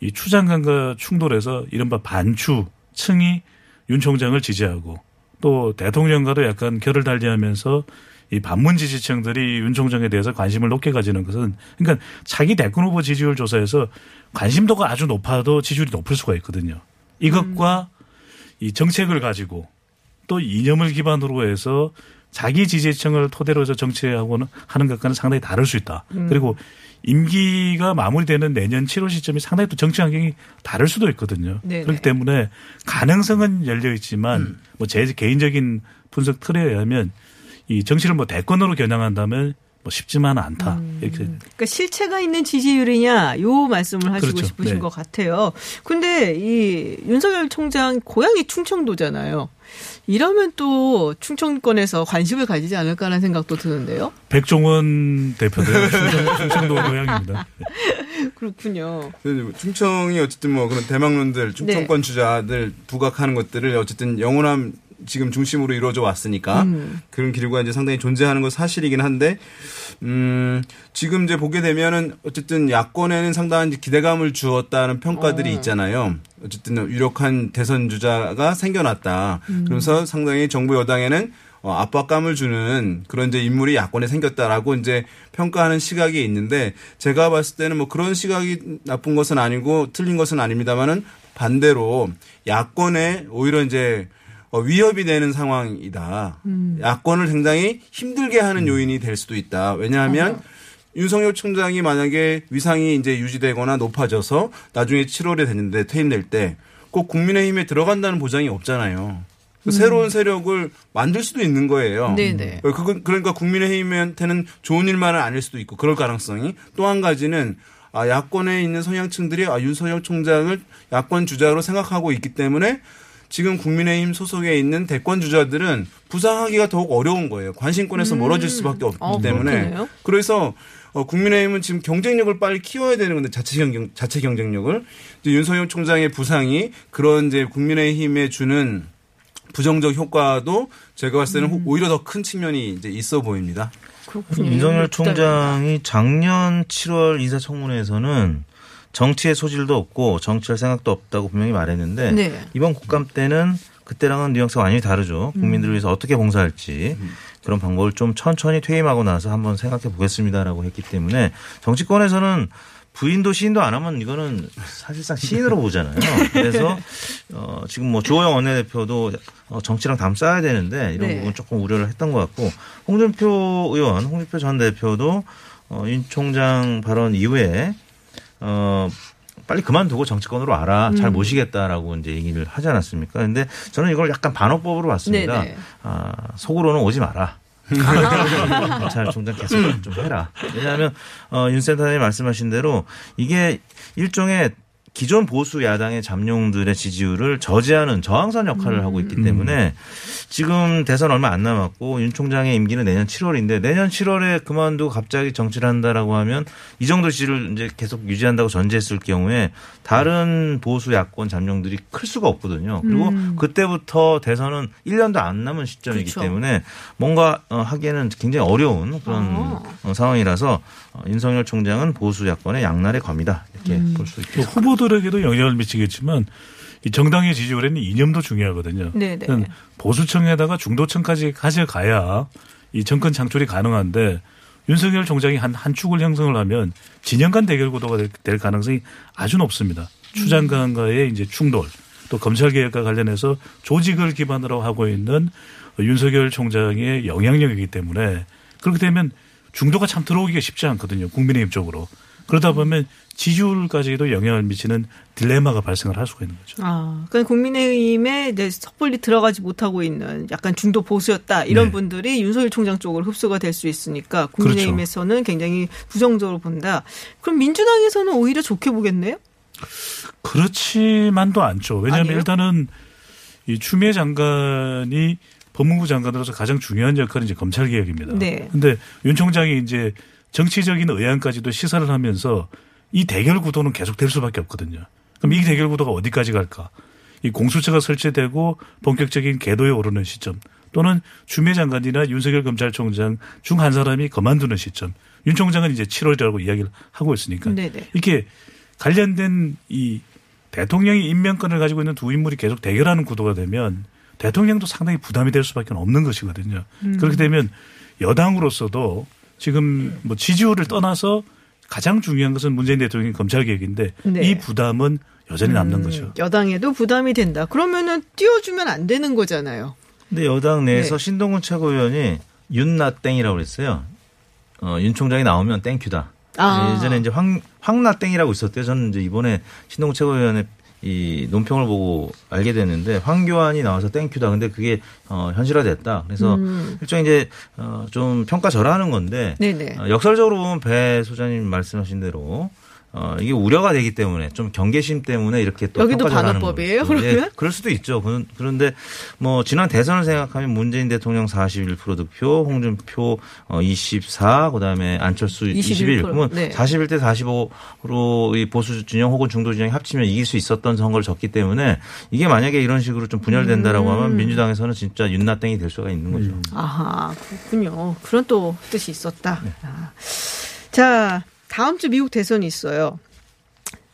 이 추 장관과 충돌해서 이른바 반추 층이 윤 총장을 지지하고 또 대통령과도 약간 결을 달리하면서 이 반문 지지층들이 윤 총장에 대해서 관심을 높게 가지는 것은 그러니까 차기 대권 후보 지지율 조사에서 관심도가 아주 높아도 지지율이 높을 수가 있거든요. 이것과 이 정책을 가지고 또 이념을 기반으로 해서 자기 지지층을 토대로 해서 정치하고는 하는 것과는 상당히 다를 수 있다. 그리고 임기가 마무리되는 내년 7월 시점이 상당히 또 정치 환경이 다를 수도 있거든요. 네네. 그렇기 때문에 가능성은 열려 있지만 뭐제 개인적인 분석 틀에 의하면 이 정치를 뭐 대권으로 겨냥한다면 뭐 쉽지만은 않다. 이렇게 그러니까 실체가 있는 지지율이냐 요 말씀을 하시고 그렇죠. 싶으신 네. 것 같아요. 근데 이 윤석열 총장 고향이 충청도잖아요. 이러면 또 충청권에서 관심을 가지지 않을까라는 생각도 드는데요. 백종원 대표도 충청, 충청도 고향입니다. 그렇군요. 그 충청이 어쨌든 뭐 그런 대망론들, 충청권 주자들 부각하는 것들을 어쨌든 영원함 지금 중심으로 이루어져 왔으니까 음. 그런 기류가 이제 상당히 존재하는 건 사실이긴 한데 음 지금 이제 보게 되면은 어쨌든 야권에는 상당한 기대감을 주었다는 평가들이 어. 있잖아요. 어쨌든 유력한 대선 주자가 생겨났다. 그러면서 상당히 정부 여당에는 어, 압박감을 주는 그런 이제 인물이 야권에 생겼다라고 이제 평가하는 시각이 있는데 제가 봤을 때는 뭐 그런 시각이 나쁜 것은 아니고 틀린 것은 아닙니다만은 반대로 야권에 오히려 이제 어, 위협이 되는 상황이다. 야권을 굉장히 힘들게 하는 요인이 될 수도 있다. 왜냐하면 윤석열 총장이 만약에 위상이 이제 유지되거나 높아져서 나중에 7월에 됐는데 퇴임될 때 꼭 국민의힘에 들어간다는 보장이 없잖아요. 그 새로운 세력을 만들 수도 있는 거예요. 네네. 어, 그건 그러니까 국민의힘한테는 좋은 일만은 아닐 수도 있고 그럴 가능성이 또 한 가지는 아 야권에 있는 성향층들이 아 윤석열 총장을 야권 주자로 생각하고 있기 때문에 지금 국민의힘 소속에 있는 대권 주자들은 부상하기가 더욱 어려운 거예요. 관심권에서 멀어질 수밖에 없기 어, 때문에 그렇겠네요. 그래서 어, 국민의힘은 지금 경쟁력을 빨리 키워야 되는 건데 자체 경쟁 자체 경쟁력을 이제 윤석열 총장의 부상이 그런 이제 국민의힘에 주는 부정적 효과도 제가 봤을 때는 오히려 더 큰 측면이 이제 있어 보입니다. 그렇군요. 윤석열 기다립니다. 총장이 작년 7월 인사청문회에서는 정치의 소질도 없고 정치할 생각도 없다고 분명히 말했는데 네. 이번 국감 때는 그때랑은 뉘앙스가 완전히 다르죠. 음. 국민들을 위해서 어떻게 봉사할지 그런 방법을 좀 천천히 퇴임하고 나서 한번 생각해 보겠습니다라고 했기 때문에 정치권에서는 부인도 시인도 안 하면 이거는 사실상 시인으로 보잖아요. 그래서 어 지금 뭐 조호영 원내대표도 어 정치랑 담 쌓아야 되는데 이런 네. 부분 조금 우려를 했던 것 같고 홍준표 의원, 홍준표 전 대표도 어 윤 총장 발언 이후에 어 빨리 그만두고 정치권으로 와라. 음. 잘 모시겠다라고 이제 얘기를 하지 않았습니까? 근데 저는 이걸 약간 반어법으로 봤습니다. 네네. 아, 속으로는 오지 마라. 경찰 총장 계속 좀 해라. 왜냐하면 어, 윤 센터장이 말씀하신 대로 이게 일종의 기존 보수 야당의 잠룡들의 지지율을 저지하는 저항선 역할을 하고 있기 때문에 지금 대선 얼마 안 남았고 윤 총장의 임기는 내년 7월인데 내년 7월에 그만두고 갑자기 정치를 한다라고 하면 이 정도 지지를 이제 계속 유지한다고 전제했을 경우에 다른 보수 야권 잠룡들이 클 수가 없거든요. 그리고 그때부터 대선은 1년도 안 남은 시점이기 그렇죠. 때문에 뭔가 어, 하기에는 굉장히 어려운 그런 아. 어, 상황이라서 어, 윤석열 총장은 보수 야권의 양날의 검이다 이렇게 볼수또 있겠습니다. 후보들에게도 영향을 미치겠지만 이 정당의 지지율에는 이념도 중요하거든요. 네네. 그러니까 보수층에다가 중도층까지 가져가야 이 정권 창출이 가능한데 윤석열 총장이 한, 한 축을 형성을 하면 진영 간 대결 구도가 될, 될 가능성이 아주 높습니다. 추장관과의 이제 충돌 또 검찰 개혁과 관련해서 조직을 기반으로 하고 있는 윤석열 총장의 영향력이기 때문에 그렇게 되면 중도가 참 들어오기가 쉽지 않거든요. 국민의힘 쪽으로. 그러다 보면 지지율까지도 영향을 미치는 딜레마가 발생을 할 수가 있는 거죠. 아, 그러니까 국민의힘에 이제 섣불리 들어가지 못하고 있는 약간 중도 보수였다 이런 네. 분들이 윤석열 총장 쪽으로 흡수가 될 수 있으니까 국민의힘에서는 굉장히 부정적으로 본다. 그럼 민주당에서는 오히려 좋게 보겠네요? 그렇지만도 않죠. 왜냐하면 아니에요? 일단은 이 추미애 장관이 법무부 장관으로서 가장 중요한 역할은 이제 검찰 개혁입니다. 네. 근데 윤 총장이 이제 정치적인 의안까지도 시사를 하면서 이 대결 구도는 계속 될 수밖에 없거든요. 그럼 이 대결 구도가 어디까지 갈까? 이 공수처가 설치되고 본격적인 궤도에 오르는 시점 또는 주미 장관이나 윤석열 검찰총장 중 한 사람이 그만두는 시점. 윤 총장은 이제 7월이라고 이야기를 하고 있으니까 네네. 이렇게 관련된 이 대통령이 임명권을 가지고 있는 두 인물이 계속 대결하는 구도가 되면 대통령도 상당히 부담이 될 수밖에 없는 것이거든요. 음. 그렇게 되면 여당으로서도 지금 뭐 지지율을 떠나서 가장 중요한 것은 문재인 대통령 검찰 개혁인데 네. 이 부담은 여전히 남는 음, 거죠. 여당에도 부담이 된다. 그러면은 띄워주면 안 되는 거잖아요. 근데 여당 내에서 네. 신동훈 최고위원이 윤나땡이라고 그랬어요. 어, 윤 총장이 나오면 땡큐다. 아. 예전에 이제 황, 황나땡이라고 있었대요. 저는 이제 이번에 신동훈 최고위원의 이 논평을 보고 알게 됐는데 황교안이 나와서 땡큐다. 근데 그게 어, 현실화됐다. 그래서 음. 일종 이제 어, 좀 평가 절하하는 건데 네네. 어, 역설적으로 보면 배 소장님 말씀하신 대로 어, 이게 우려가 되기 때문에 좀 경계심 때문에 이렇게 또 여기도 반어법이에요, 거죠. 그러면? 예, 그럴 수도 있죠. 그런- 그런데 뭐 지난 대선을 생각하면 문재인 대통령 41% 득표, 홍준표 어, 24, 그다음에 안철수 21. 21%, 그러면 네. 41대 45로 이 보수 진영 혹은 중도 진영이 합치면 이길 수 있었던 선거를 졌기 때문에 이게 만약에 이런 식으로 좀 분열된다라고 음. 하면 민주당에서는 진짜 윤나땡이 될 수가 있는 거죠. 아하, 그렇군요. 그런 또 뜻이 있었다. 네. 아. 자, 다음 주 미국 대선이 있어요.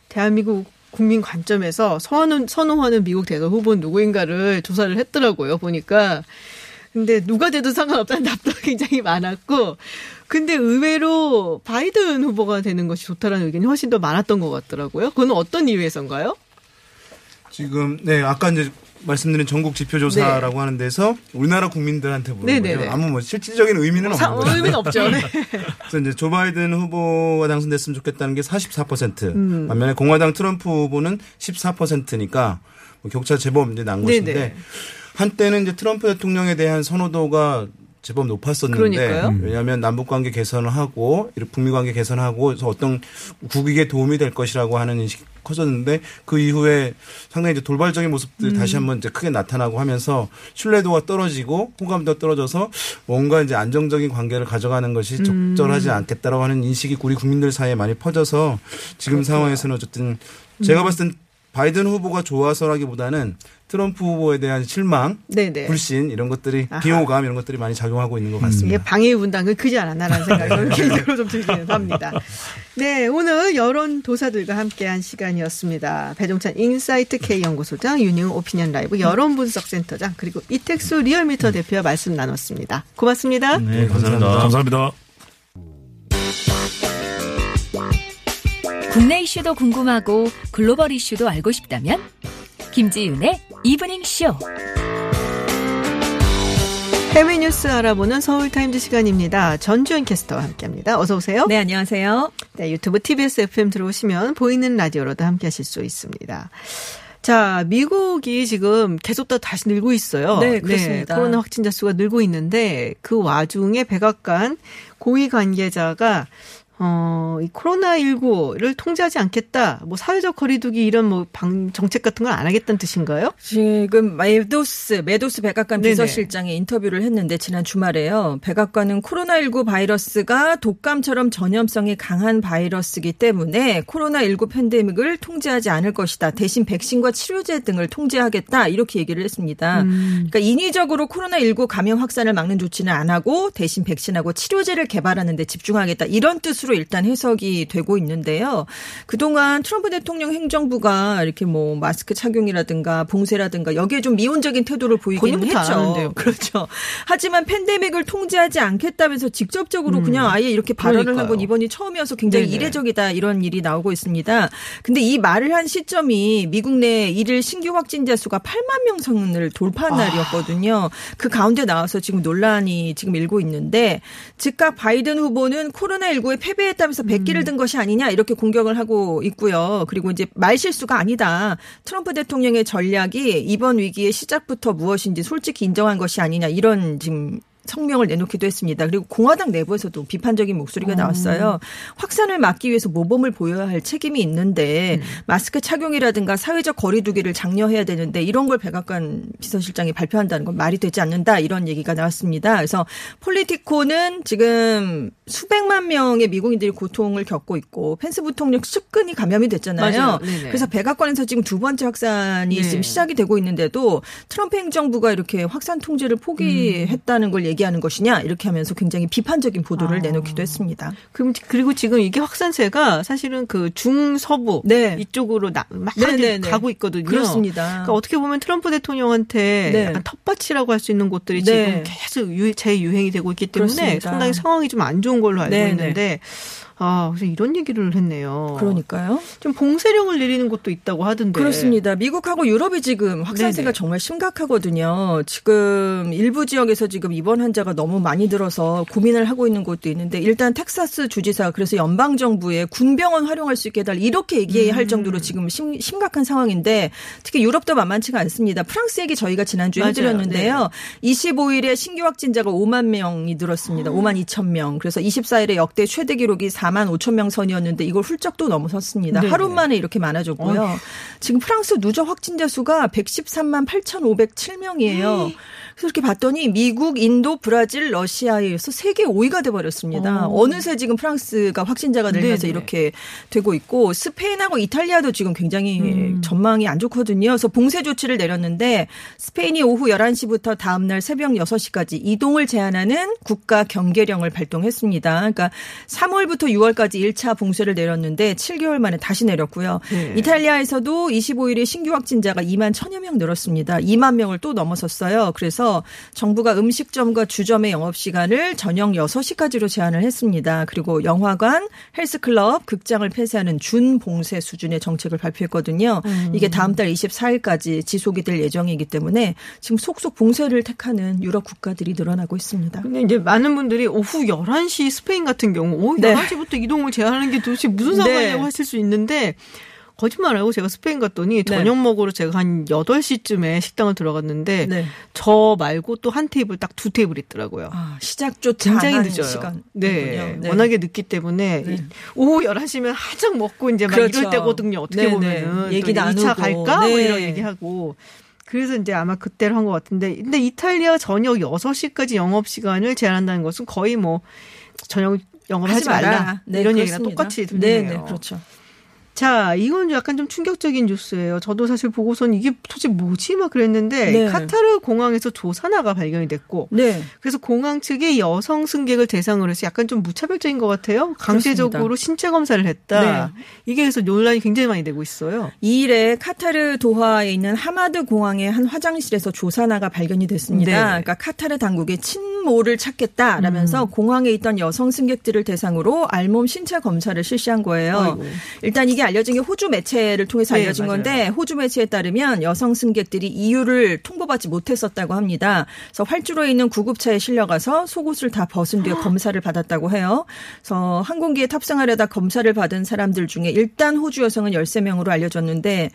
대한민국 국민 관점에서 선언, 선호하는 미국 대선 후보는 누구인가를 조사를 했더라고요, 보니까. 근데 누가 돼도 상관없다는 답도 굉장히 많았고, 근데 의외로 바이든 후보가 되는 것이 좋다라는 의견이 훨씬 더 많았던 것 같더라고요. 그건 어떤 이유에선가요? 지금 네 아까 이제 말씀드린 전국 지표조사라고 하는 데서 우리나라 국민들한테 네. 거죠. 아무 뭐 실질적인 의미는 없는 사- 거죠. 의미는 없죠. 네. 그래서 이제 조 바이든 후보가 당선됐으면 좋겠다는 게 44%. 음. 반면에 공화당 트럼프 후보는 14%니까 뭐 격차 제법 이제 난. 것인데 한때는 이제 트럼프 대통령에 대한 선호도가 제법 높았었는데 그러니까요. 음. 왜냐하면 남북 관계 개선을 하고 이렇게 북미 관계 개선하고 그래서 어떤 국익에 도움이 될 것이라고 하는 인식이 커졌는데 그 이후에 상당히 이제 돌발적인 모습들이 음. 다시 한번 이제 크게 나타나고 하면서 신뢰도가 떨어지고 호감도 떨어져서 뭔가 이제 안정적인 관계를 가져가는 것이 음. 적절하지 않겠다라고 하는 인식이 우리 국민들 사이에 많이 퍼져서 지금 상황에서는 어쨌든 제가 음. 봤을 땐 바이든 후보가 좋아서라기보다는 트럼프 후보에 대한 실망, 네네. 불신 이런 것들이 아하. 비호감 이런 것들이 많이 작용하고 있는 것 같습니다. 이게 방해 분담은 크지 않았나라는 생각이 저는 개인적으로 좀 들기는 합니다. 네, 오늘 여론 도사들과 함께한 시간이었습니다. 배종찬 인사이트 K연구소장, 윤희웅 오피니언 라이브 여론 분석 센터장, 그리고 이택수 리얼미터 대표와 말씀 나눴습니다. 고맙습니다. 네, 감사합니다. 감사합니다. 국내 이슈도 궁금하고 글로벌 이슈도 알고 싶다면 김지윤의 이브닝 쇼. 해외 뉴스 알아보는 서울타임즈 시간입니다. 전주현 캐스터와 함께합니다. 어서 오세요. 네, 안녕하세요. 네, 유튜브 TBS FM 들어오시면 보이는 라디오로도 함께 하실 수 있습니다. 자, 미국이 지금 계속 더 다시 늘고 있어요. 네, 그렇습니다. 코로나 확진자 수가 늘고 있는데 그 와중에 백악관 고위 관계자가 어, 이 코로나19를 통제하지 않겠다. 뭐 사회적 거리두기 이런 뭐 방역 정책 같은 걸 안 하겠다는 뜻인가요? 지금 메도스, 메도스 백악관 네네. 비서실장이 인터뷰를 했는데 지난 주말에요. 백악관은 코로나19 바이러스가 독감처럼 전염성이 강한 바이러스이기 때문에 코로나19 팬데믹을 통제하지 않을 것이다. 대신 백신과 치료제 등을 통제하겠다. 이렇게 얘기를 했습니다. 그러니까 인위적으로 코로나19 감염 확산을 막는 조치는 안 하고 대신 백신하고 치료제를 개발하는 데 집중하겠다. 이런 뜻으로 일단 해석이 되고 있는데요. 그동안 트럼프 대통령 행정부가 이렇게 뭐 마스크 착용이라든가 봉쇄라든가 여기에 좀 미온적인 태도를 보이기는 했죠. 그렇죠. 하지만 팬데믹을 통제하지 않겠다면서 직접적으로 그냥 아예 이렇게 발언을 한건 음. 이번이 처음이어서 굉장히 네네. 이례적이다 이런 일이 나오고 있습니다. 근데 이 말을 한 시점이 미국 내 일일 신규 확진자 수가 8만 명 선을 돌파한 아. 날이었거든요. 그 가운데 나와서 지금 논란이 지금 일고 있는데 즉각 바이든 후보는 코로나19에 패배했다면서 백기를 음. 든 것이 아니냐 이렇게 공격을 하고 있고요. 그리고 이제 말 실수가 아니다. 트럼프 대통령의 전략이 이번 위기의 시작부터 무엇인지 솔직히 인정한 것이 아니냐 이런 지금 성명을 내놓기도 했습니다. 그리고 공화당 내부에서도 비판적인 목소리가 나왔어요. 확산을 막기 위해서 모범을 보여야 할 책임이 있는데 마스크 착용이라든가 사회적 거리두기를 장려해야 되는데 이런 걸 백악관 비서실장이 발표한다는 건 말이 되지 않는다 이런 얘기가 나왔습니다. 그래서 폴리티코는 지금 수백만 명의 미국인들이 고통을 겪고 있고 펜스 부통령 측근이 감염이 됐잖아요. 맞아요. 네네. 그래서 백악관에서 지금 두 번째 확산이 네. 지금 시작이 되고 있는데도 트럼프 행정부가 이렇게 확산 통제를 포기했다는 걸 얘기하는 것이냐 이렇게 하면서 굉장히 비판적인 보도를 아. 내놓기도 했습니다. 그럼 그리고 지금 이게 확산세가 사실은 그 중서부 네. 이쪽으로 나, 막 네, 네, 네. 가고 있거든요. 그렇습니다. 그러니까 어떻게 보면 트럼프 대통령한테 네. 약간 텃밭이라고 할 수 있는 곳들이 네. 지금 계속 유, 재유행이 되고 있기 때문에 그렇습니다. 상당히 상황이 좀 안 좋은 걸로 알고 네, 있는데 아 그래서 이런 얘기를 했네요. 그러니까요. 좀 봉쇄령을 내리는 곳도 있다고 하던데. 그렇습니다. 미국하고 유럽이 지금 확산세가 네네. 정말 심각하거든요. 지금 일부 지역에서 지금 입원 환자가 너무 많이 들어서 고민을 하고 있는 곳도 있는데 일단 텍사스 주지사 그래서 연방 정부에 군병원 활용할 수 있게 해달라 이렇게 얘기할 정도로 지금 심, 심각한 상황인데 특히 유럽도 만만치가 않습니다. 프랑스 얘기 저희가 지난주에. 해드렸는데요. 25일에 신규 확진자가 5만 명이 늘었습니다. 5만 2천 명. 그래서 24일에 역대 최대 기록이 4만 5천 명 선이었는데 이걸 훌쩍 또 넘어섰습니다. 네네. 하루 만에 이렇게 많아졌고요. 지금 프랑스 누적 확진자 수가 113만 8,507명이에요. 그래서 이렇게 봤더니 미국, 인도, 브라질, 러시아에 이어서 세계 5위가 돼버렸습니다. 어. 어느새 지금 프랑스가 확진자가 늘면서 네네. 이렇게 되고 있고 스페인하고 이탈리아도 지금 굉장히 음. 전망이 안 좋거든요. 그래서 봉쇄 조치를 내렸는데 스페인이 오후 11시부터 다음날 새벽 6시까지 이동을 제한하는 국가 경계령을 발동했습니다. 그러니까 3월부터 6월까지 1차 봉쇄를 내렸는데 7개월 만에 다시 내렸고요. 네. 이탈리아에서도 25일에 신규 확진자가 2만 1000여 명 늘었습니다. 2만 명을 또 넘어섰어요. 그래서 정부가 음식점과 주점의 영업 시간을 저녁 6시까지로 제한을 했습니다. 그리고 영화관, 헬스클럽, 극장을 폐쇄하는 준봉쇄 수준의 정책을 발표했거든요. 이게 다음 달 24일까지 지속이 될 예정이기 때문에 지금 속속 봉쇄를 택하는 유럽 국가들이 늘어나고 있습니다. 근데 이제 많은 분들이 오후 11시 스페인 같은 경우 오후 네. 11시부터 이동을 제한하는 게 도대체 무슨 상관이냐고 네. 하실 수 있는데 거짓말하고 제가 스페인 갔더니 저녁 먹으러 제가 한 8시쯤에 식당을 들어갔는데 네. 저 말고 또 한 테이블 딱 두 테이블 있더라고요. 아, 시작조차 굉장히 늦어요. 시간. 네. 워낙에 늦기 때문에 네. 이 오후 11시면 한창 먹고 이제 막 그렇죠. 이럴 때거든요. 어떻게 네, 보면은. 네. 얘기 또 이제 2차 나누고. 갈까? 뭐 네. 이런 얘기하고. 그래서 이제 아마 그때를 한 것 같은데. 근데 이탈리아 저녁 6시까지 영업 시간을 제한한다는 것은 거의 뭐 저녁 영업을 하지, 말라. 네, 이런 얘기랑. 똑같이 들리네요. 네, 네, 그렇죠. 자, 이건 약간 좀 충격적인 뉴스예요. 저도 사실 보고선 이게 도대체 뭐지? 막 그랬는데 네. 카타르 공항에서 조사나가 발견이 됐고 네. 그래서 공항 측이 여성 승객을 대상으로 해서 약간 좀 무차별적인 것 같아요. 강제적으로 신체 검사를 했다. 네. 이게 그래서 논란이 굉장히 많이 되고 있어요. 이 일에 카타르 도하에 있는 하마드 공항의 한 화장실에서 조사나가 발견이 됐습니다. 네. 그러니까 카타르 당국이 친모를 찾겠다라면서 음. 공항에 있던 여성 승객들을 대상으로 알몸 신체 검사를 실시한 거예요. 아이고. 일단 이게 알려진 게 호주 매체를 통해서 네, 알려진 맞아요. 건데 호주 매체에 따르면 여성 승객들이 이유를 통보받지 못했었다고 합니다. 그래서 활주로에 있는 구급차에 실려가서 속옷을 다 벗은 뒤에 검사를 받았다고 해요. 그래서 항공기에 탑승하려다 검사를 받은 사람들 중에 일단 호주 여성은 13명으로 알려졌는데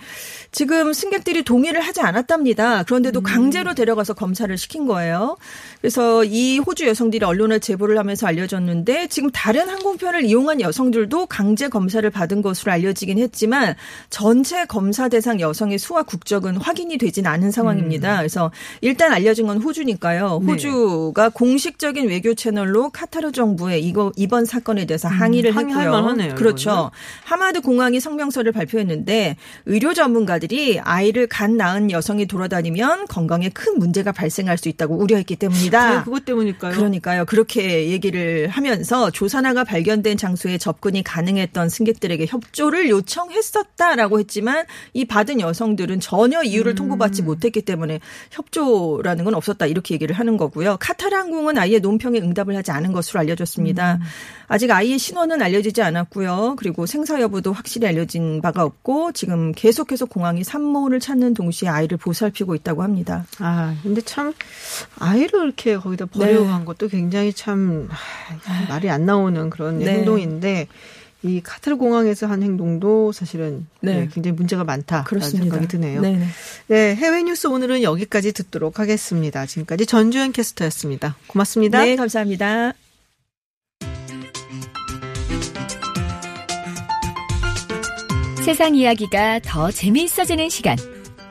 지금 승객들이 동의를 하지 않았답니다. 그런데도 강제로 데려가서 검사를 시킨 거예요. 그래서 이 호주 여성들이 언론에 제보를 하면서 알려졌는데 지금 다른 항공편을 이용한 여성들도 강제 검사를 받은 것으로 알려 지긴 했지만 전체 검사 대상 여성의 수와 국적은 확인이 되진 않은 상황입니다. 그래서 일단 알려진 건 호주니까요. 네. 호주가 공식적인 외교 채널로 카타르 정부에 이거 이번 사건에 대해서 항의를 항의할 했고요. 만하네요, 그렇죠. 이거는. 하마드 공항이 성명서를 발표했는데 의료 전문가들이 아이를 간 낳은 여성이 돌아다니면 건강에 큰 문제가 발생할 수 있다고 우려했기 때문이다. 아, 그것 때문일까요? 그러니까요. 그렇게 얘기를 하면서 조사나가 발견된 장소에 접근이 가능했던 승객들에게 협조를 요청했었다라고 했지만 이 받은 여성들은 전혀 이유를 통보받지 못했기 때문에 협조라는 건 없었다 이렇게 얘기를 하는 거고요. 카타르 항공은 아예 논평에 응답을 하지 않은 것으로 알려졌습니다. 아직 아이의 신원은 알려지지 않았고요. 그리고 생사 여부도 확실히 알려진 바가 없고 지금 계속해서 공항이 산모를 찾는 동시에 아이를 보살피고 있다고 합니다. 아, 근데 참 아이를 이렇게 거기다 버리고 네. 간 것도 굉장히 참 아, 말이 안 나오는 그런 네. 행동인데 이 카타르 공항에서 한 행동도 사실은 네. 네, 굉장히 문제가 많다라는 그렇습니다. 생각이 드네요. 네네. 네, 해외 뉴스 오늘은 여기까지 듣도록 하겠습니다. 지금까지 전주현 캐스터였습니다. 고맙습니다. 네, 감사합니다. 세상 이야기가 더 재미있어지는 시간.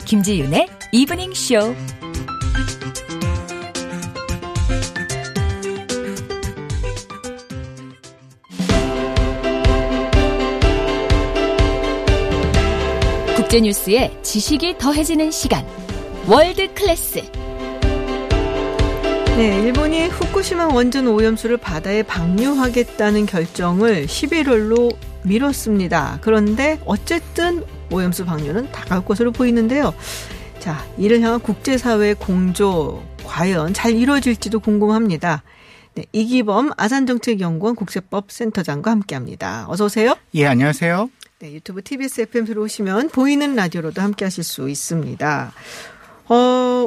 김지윤의 이브닝 쇼. 국제 뉴스에 지식이 더해지는 시간. 월드 클래스. 네, 일본이 후쿠시마 원전 오염수를 바다에 방류하겠다는 결정을 11월로 미뤘습니다. 그런데 어쨌든 오염수 방류는 다가올 것으로 보이는데요. 자, 이를 향한 국제사회의 공조 과연 잘 이루어질지도 궁금합니다. 네, 이기범 아산정책연구원 국제법 센터장과 함께합니다. 어서 오세요. 예, 안녕하세요. 네, 유튜브 TBS FM 들어오시면 보이는 라디오로도 함께 하실 수 있습니다. 어,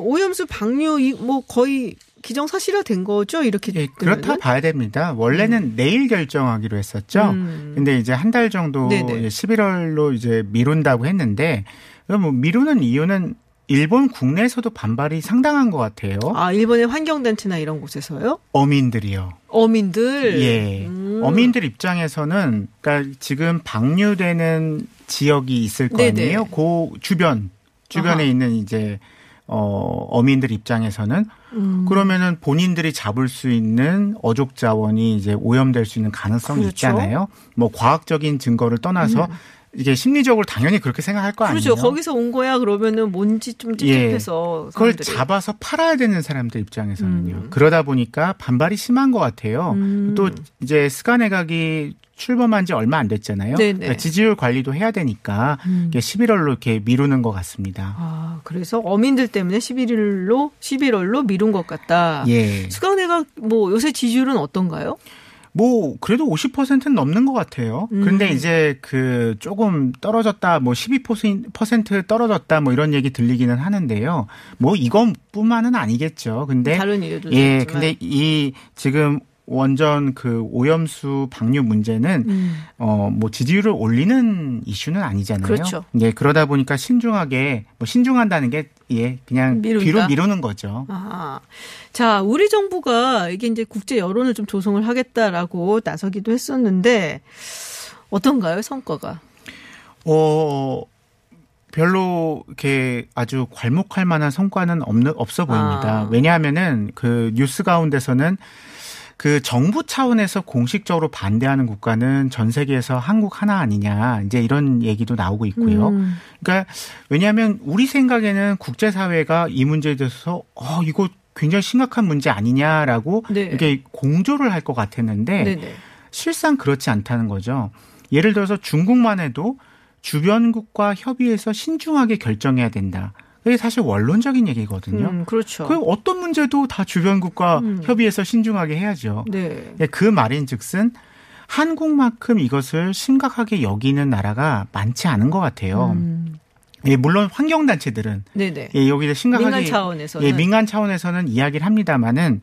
오염수 방류 이- 뭐 거의 기정사실화 된 거죠? 이렇게 예, 그렇다? 봐야 됩니다. 원래는 내일 결정하기로 했었죠. 음. 근데 이제 한 달 정도 네네. 11월로 이제 미룬다고 했는데 뭐 미루는 이유는 일본 국내에서도 반발이 상당한 것 같아요. 아, 일본의 환경단체나 이런 곳에서요? 어민들이요. 어민들. 예. 음. 어민들 입장에서는 그러니까 지금 방류되는 지역이 있을 거 네네. 아니에요. 그 주변 주변에 아하. 있는 이제 어 어민들 입장에서는 음. 그러면은 본인들이 잡을 수 있는 어족 자원이 이제 오염될 수 있는 가능성이 그렇죠. 있잖아요. 뭐 과학적인 증거를 떠나서 이게 심리적으로 당연히 그렇게 생각할 거 그렇죠. 아니에요. 거기서 온 거야 그러면은 뭔지 좀 찝찝해서 예. 그걸. 잡아서 팔아야 되는 사람들 입장에서는요. 음. 그러다 보니까 반발이 심한 것 같아요. 음. 또 이제 스가 내각이 출범한 지 얼마 안 됐잖아요. 네네. 그러니까 지지율 관리도 해야 되니까 음. 이게 11월로 이렇게 미루는 것 같습니다. 아, 그래서 어민들 때문에 11일로 11월로 미룬 것 같다. 예. 수강내가 뭐 요새 지지율은 어떤가요? 뭐 그래도 50%는 넘는 것 같아요. 음. 근데 이제 그 조금 떨어졌다, 뭐 12% 떨어졌다, 뭐 이런 얘기 들리기는 하는데요. 뭐 이것뿐만은 아니겠죠. 근데 다른 이유도 예, 있지만. 근데 이 지금 원전 그 오염수 방류 문제는 음. 어뭐 지지율을 올리는 이슈는 아니잖아요. 그렇죠. 예, 그러다 보니까 신중하게 뭐 신중한다는 게 예, 그냥 미룬다? 뒤로 미루는 거죠. 아, 자, 우리 정부가 이게 이제 국제 여론을 좀 조성을 하겠다라고 나서기도 했었는데 어떤가요, 성과가? 어 별로 이렇게 아주 괄목할 만한 성과는 없는 없어 보입니다. 아. 왜냐하면은 그 뉴스 가운데서는 그 정부 차원에서 공식적으로 반대하는 국가는 전 세계에서 한국 하나 아니냐 이제 이런 얘기도 나오고 있고요. 음. 그러니까 왜냐하면 우리 생각에는 국제사회가 이 문제에 대해서 어 이거 굉장히 심각한 문제 아니냐라고 네. 이게 공조를 할 것 같았는데 네네. 실상 그렇지 않다는 거죠. 예를 들어서 중국만 해도 주변국과 협의해서 신중하게 결정해야 된다. 그게 사실 원론적인 얘기거든요. 음, 그렇죠. 그 어떤 문제도 다 주변국과 음. 협의해서 신중하게 해야죠. 네. 예, 그 말인즉슨 한국만큼 이것을 심각하게 여기는 나라가 많지 않은 것 같아요. 음, 예, 물론 환경 단체들은 네네. 예, 여기서 심각하게 민간 차원에서는 예, 민간 차원에서는 이야기를 합니다만은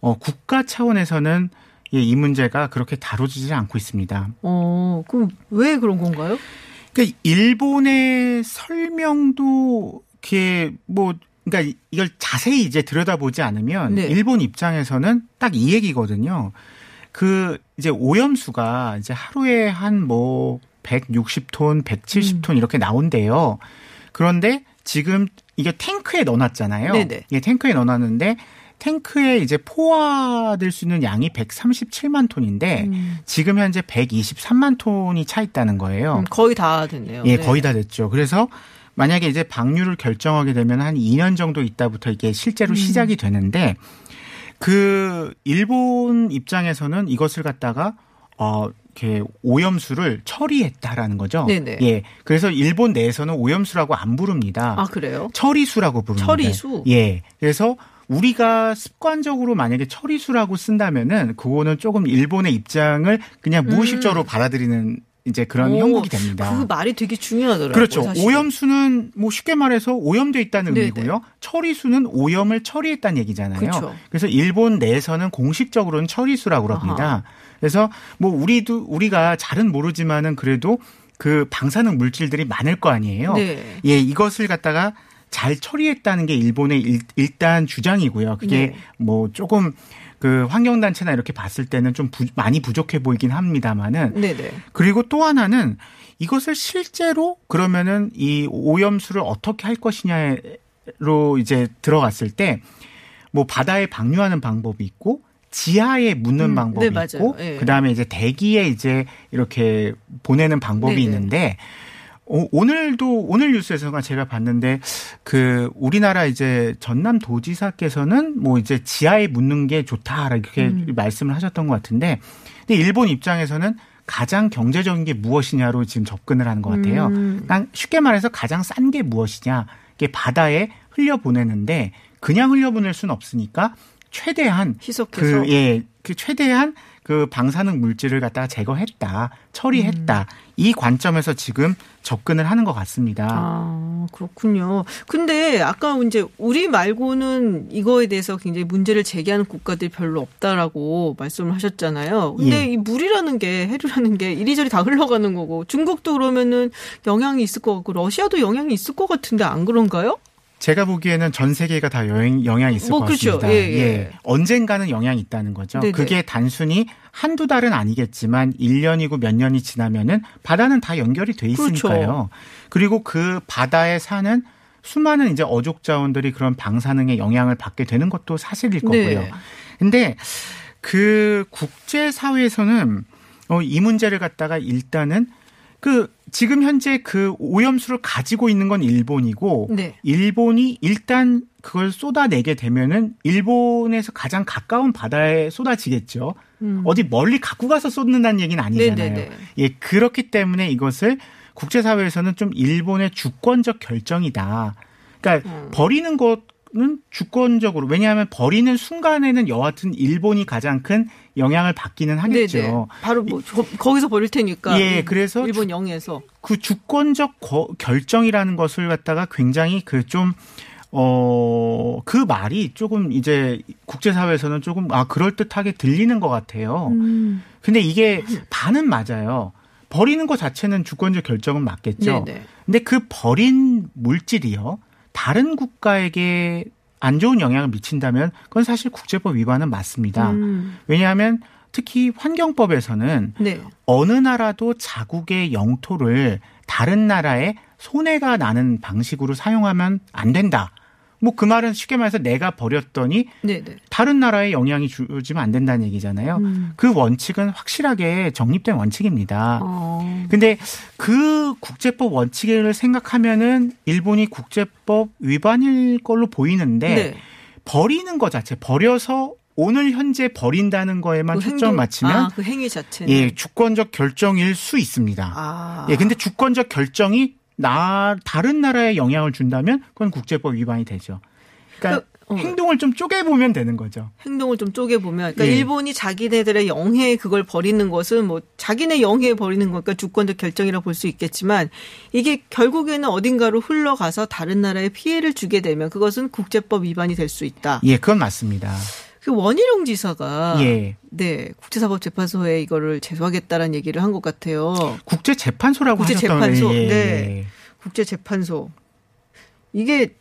어, 국가 차원에서는 예, 이 문제가 그렇게 다뤄지지 않고 있습니다. 어, 그럼 왜 그런 건가요? 그러니까 일본의 설명도 이렇게 뭐 그러니까 이걸 자세히 이제 들여다보지 않으면 네. 일본 입장에서는 딱 이 얘기거든요. 그 이제 오염수가 이제 하루에 한 뭐 160톤, 170톤 음. 이렇게 나온대요. 그런데 지금 이게 탱크에 넣어놨잖아요. 네네. 예, 탱크에 넣어놨는데 탱크에 이제 포화될 수 있는 양이 137만 톤인데 음, 지금 현재 123만 톤이 차 있다는 거예요. 음, 거의 다 됐네요. 예, 네. 거의 다 됐죠. 그래서 만약에 이제 방류를 결정하게 되면 한 2년 정도 있다부터 이게 실제로 음. 시작이 되는데 그 일본 입장에서는 이것을 갖다가 어 이렇게 오염수를 처리했다라는 거죠. 네네. 예. 그래서 일본 내에서는 오염수라고 안 부릅니다. 아, 그래요? 처리수라고 부릅니다. 처리수? 예. 그래서 우리가 습관적으로 만약에 처리수라고 쓴다면은 그거는 조금 일본의 입장을 그냥 무의식적으로 받아들이는 이제 그런 음. 오, 형국이 됩니다. 그 말이 되게 중요하더라고요. 그렇죠. 사실은. 오염수는 뭐 쉽게 말해서 오염돼 있다는 네네. 의미고요. 처리수는 오염을 처리했다는 얘기잖아요. 그렇죠. 그래서 일본 내에서는 공식적으로는 처리수라고 그럽니다. 그래서 뭐 우리도 우리가 잘은 모르지만은 그래도 그 방사능 물질들이 많을 거 아니에요. 네. 예, 이것을 갖다가 잘 처리했다는 게 일본의 일, 일단 주장이고요. 그게 네. 뭐 조금 그 환경단체나 이렇게 봤을 때는 좀 부- 많이 부족해 보이긴 합니다만은 네네. 그리고 또 하나는 이것을 실제로 그러면은 이 오염수를 어떻게 할 것이냐로 이제 들어갔을 때 뭐 바다에 방류하는 방법이 있고 지하에 묻는 음, 방법이 네. 있고 예. 그다음에 이제 대기에 이제 이렇게 보내는 방법이 네네. 있는데 어, 오늘도 오늘 뉴스에서가 제가 봤는데 그 우리나라 이제 전남 도지사께서는 뭐 이제 지하에 묻는 게 좋다 이렇게 음. 말씀을 하셨던 것 같은데 근데 일본 입장에서는 가장 경제적인 게 무엇이냐로 지금 접근을 하는 것 같아요. 음. 그냥 쉽게 말해서 가장 싼 게 무엇이냐 이게 바다에 흘려 보내는데 그냥 흘려 보낼 수는 없으니까 최대한 희석해서 그, 예, 그 최대한 그 방사능 물질을 갖다가 제거했다, 처리했다. 이 관점에서 지금 접근을 하는 것 같습니다. 아, 그렇군요. 근데 아까 이제 우리 말고는 이거에 대해서 굉장히 문제를 제기하는 국가들이 별로 없다라고 말씀을 하셨잖아요. 근데 예. 이 물이라는 게 해류라는 게 이리저리 다 흘러가는 거고 중국도 그러면은 영향이 있을 것 같고 러시아도 영향이 있을 것 같은데 안 그런가요? 제가 보기에는 전 세계가 다 영향, 영향이 있을 뭐 것 그렇죠. 같습니다. 예, 예. 언젠가는 영향이 있다는 거죠. 네네. 그게 단순히 한두 달은 아니겠지만 1년이고 몇 년이 지나면은 바다는 다 연결이 돼 있으니까요. 그렇죠. 그리고 그 바다에 사는 수많은 이제 어족 자원들이 그런 방사능의 영향을 받게 되는 것도 사실일 거고요. 네. 근데 그 국제 사회에서는 어, 이 문제를 갖다가 일단은 그 지금 현재 그 오염수를 가지고 있는 건 일본이고 네. 일본이 일단 그걸 쏟아내게 되면은 일본에서 가장 가까운 바다에 쏟아지겠죠. 음. 어디 멀리 갖고 가서 쏟는다는 얘기는 아니잖아요. 네네네. 예, 그렇기 때문에 이것을 국제사회에서는 좀 일본의 주권적 결정이다. 그러니까 음. 버리는 것 은 주권적으로 왜냐하면 버리는 순간에는 여하튼 일본이 가장 큰 영향을 받기는 하겠죠. 네네. 바로 뭐 저- 거기서 버릴 테니까. 예, 그래서 일본 영해에서. 그 주권적 거- 결정이라는 것을 갖다가 굉장히 그좀 어, 그 말이 조금 이제 국제사회에서는 조금, 아, 그럴듯하게 들리는 것 같아요. 음. 근데 이게 반은 맞아요. 버리는 것 자체는 주권적 결정은 맞겠죠. 네네. 근데 그 버린 물질이요. 다른 국가에게 안 좋은 영향을 미친다면 그건 사실 국제법 위반은 맞습니다. 음. 왜냐하면 특히 환경법에서는 네. 어느 나라도 자국의 영토를 다른 나라에 손해가 나는 방식으로 사용하면 안 된다. 뭐 그 말은 쉽게 말해서 내가 버렸더니 네네. 다른 나라에 영향이 주어지면 안 된다는 얘기잖아요. 음. 그 원칙은 확실하게 정립된 원칙입니다. 어. 근데 그 국제법 원칙을 생각하면은 일본이 국제법 위반일 걸로 보이는데 네. 버리는 것 자체 버려서 오늘 현재 버린다는 거에만 그 초점 행동- 맞추면 아, 그 행위 자체는. 예 주권적 결정일 수 있습니다. 아. 예 근데 주권적 결정이 나 다른 나라에 영향을 준다면 그건 국제법 위반이 되죠. 그러니까 그, 어. 행동을 좀 쪼개 보면 되는 거죠. 행동을 좀 쪼개보면, 그러니까 예. 일본이 자기네들의 영해에 그걸 버리는 것은 뭐 자기네 영해에 버리는 거니까 주권적 결정이라 볼 수 있겠지만 이게 결국에는 어딘가로 흘러가서 다른 나라에 피해를 주게 되면 그것은 국제법 위반이 될 수 있다. 예, 그건 맞습니다. 그 원희룡 지사가 예. 네 국제사법재판소에 이거를 제소하겠다라는 얘기를 한 것 같아요. 국제 재판소라고 국제재판소, 예, 네. 예. 국제재판소 이게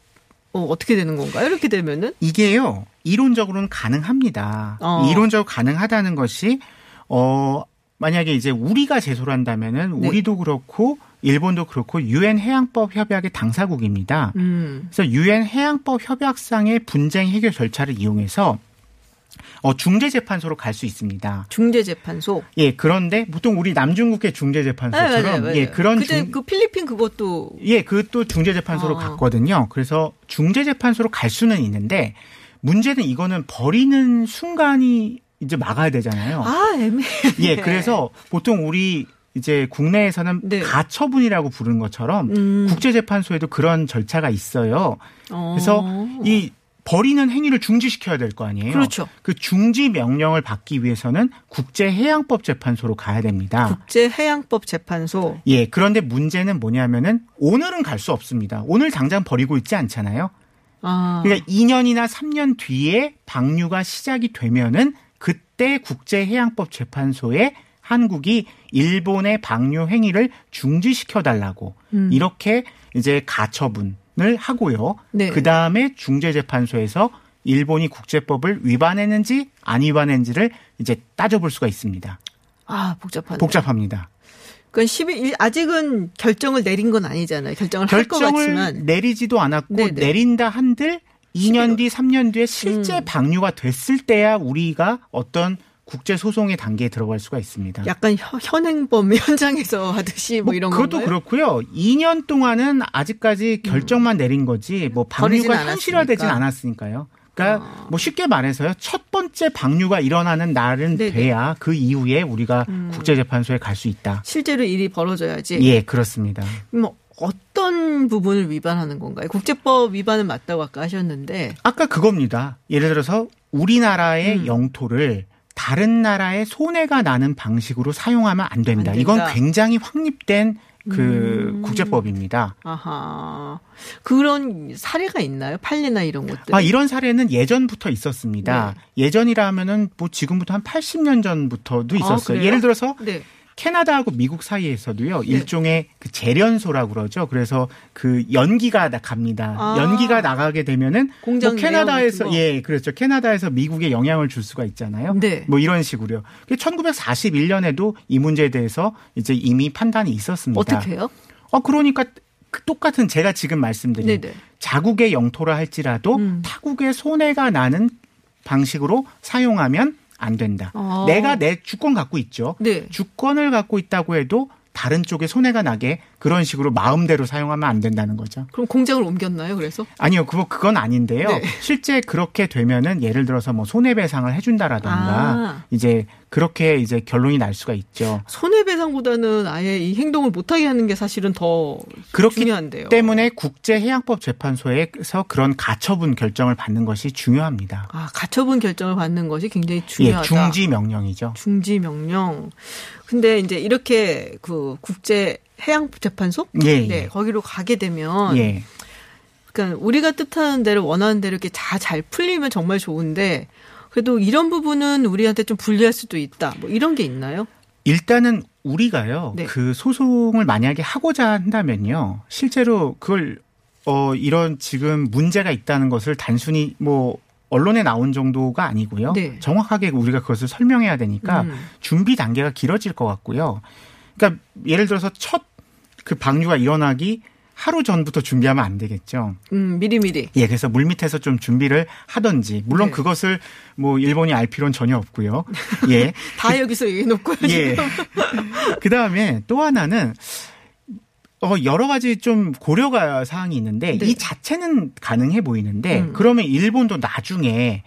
어, 어떻게 되는 건가요? 이렇게 되면은 이게요 이론적으로는 가능합니다. 어. 이론적으로 가능하다는 것이 어 만약에 이제 우리가 제소를 한다면은 네. 우리도 그렇고 일본도 그렇고 유엔 해양법 협약의 당사국입니다. 음. 그래서 유엔 해양법 협약상의 분쟁 해결 절차를 이용해서 어 중재 재판소로 갈 수 있습니다. 중재재판소. 예, 그런데 보통 우리 남중국해 중재 재판소처럼 예, 그런 그때 중- 그 필리핀 그것도 예, 그것도 중재재판소로 어. 갔거든요. 그래서 중재재판소로 갈 수는 있는데 문제는 이거는 버리는 순간이 이제 막아야 되잖아요. 아 애매해. 예, 그래서 보통 우리 이제 국내에서는 네. 가처분이라고 부르는 것처럼 음. 국제재판소에도 그런 절차가 있어요. 어. 그래서 이 버리는 행위를 중지시켜야 될 거 아니에요. 그렇죠. 그 중지 명령을 받기 위해서는 국제해양법 재판소로 가야 됩니다. 국제해양법 재판소. 예, 그런데 문제는 뭐냐면은 오늘은 갈 수 없습니다. 오늘 당장 버리고 있지 않잖아요. 아. 그러니까 2년이나 3년 뒤에 방류가 시작이 되면은 이때 국제해양법 재판소에 한국이 일본의 방류 행위를 중지시켜 달라고 음. 이렇게 이제 가처분 을 하고요. 네. 그 다음에 중재재판소에서 일본이 국제법을 위반했는지 안 위반했는지를 이제 따져볼 수가 있습니다. 아, 복잡하네. 복잡합니다. 그건 12일 아직은 결정을 내린 건 아니잖아요. 결정을 할것 결정을 같지만 내리지도 않았고 네네. 내린다 한들 2년 뒤, 3년 뒤에 실제 음. 방류가 됐을 때야 우리가 어떤 국제 소송의 단계에 들어갈 수가 있습니다. 약간 현- 현행범 현장에서 하듯이 뭐, 이런 그것도 건가요? 그렇고요. 2년 동안은 아직까지 결정만 내린 거지 뭐 방류가 현실화되진 않았으니까. 않았으니까요. 그러니까 아. 뭐 쉽게 말해서요. 첫 번째 방류가 일어나는 날은 네네. 돼야 그 이후에 우리가 음. 국제재판소에 갈 수 있다. 실제로 일이 벌어져야지. 예, 그렇습니다. 뭐 어떤 부분을 위반하는 건가요? 국제법 위반은 맞다고 아까 하셨는데 아까 그겁니다. 예를 들어서 우리나라의 음. 영토를 다른 나라에 손해가 나는 방식으로 사용하면 안 된다. 안. 이건 굉장히 확립된 그 음. 국제법입니다. 아하 그런 사례가 있나요? 판례나 이런 것들. 아, 이런 사례는 예전부터 있었습니다. 네. 예전이라면은 뭐 지금부터 한 80년 전부터도 아, 있었어요. 그래요? 예를 들어서 네. 캐나다하고 미국 사이에서도요. 네. 일종의 그 재련소라고 그러죠. 그래서 그 연기가 나- 갑니다. 아. 연기가 나가게 되면은 공장 뭐 캐나다에서. 예, 그렇죠. 캐나다에서 미국에 영향을 줄 수가 있잖아요. 네. 뭐 이런 식으로요. 1941년에도 이 문제에 대해서 이제 이미 판단이 있었습니다. 어떻게 해요? 어 그러니까 그 똑같은 제가 지금 말씀드린 네네. 자국의 영토라 할지라도 음. 타국의 손해가 나는 방식으로 사용하면 안 된다. 아. 내가 내 주권 갖고 있죠. 네. 주권을 갖고 있다고 해도 다른 쪽에 손해가 나게 그런 식으로 마음대로 사용하면 안 된다는 거죠. 그럼 공장을 옮겼나요? 그래서 아니요, 그거 그건 아닌데요. 네. 실제 그렇게 되면은 예를 들어서 뭐 손해배상을 해준다라던가 아. 이제 그렇게 이제 결론이 날 수가 있죠. 손해배상보다는 아예 이 행동을 못하게 하는 게 사실은 더 그렇기 중요한데요. 때문에 국제해양법 재판소에서 그런 가처분 결정을 받는 것이 중요합니다. 아 가처분 결정을 받는 것이 굉장히 예, 중요하다. 중지 명령이죠. 중지 명령. 근데 이제 이렇게 그 국제 해양 재판소 예, 네, 예. 거기로 가게 되면 예. 그러니까 우리가 뜻하는 대로 원하는 대로 이렇게 다 잘 풀리면 정말 좋은데 그래도 이런 부분은 우리한테 좀 불리할 수도 있다. 뭐 이런 게 있나요? 일단은 우리가요. 네. 그 소송을 만약에 하고자 한다면요. 실제로 그걸 어 이런 지금 문제가 있다는 것을 단순히 뭐 언론에 나온 정도가 아니고요. 네. 정확하게 우리가 그것을 설명해야 되니까 음. 준비 단계가 길어질 것 같고요. 그러니까 예를 들어서 첫 그 방류가 일어나기 하루 전부터 준비하면 안 되겠죠. 음, 미리미리. 예, 그래서 물 밑에서 좀 준비를 하든지 물론 네. 그것을 뭐 일본이 알 필요는 전혀 없고요. 예. 다 여기서 얘기해 놓고요. 예. 그 다음에 또 하나는 어 여러 가지 좀 고려가 사항이 있는데 네. 이 자체는 가능해 보이는데 음. 그러면 일본도 나중에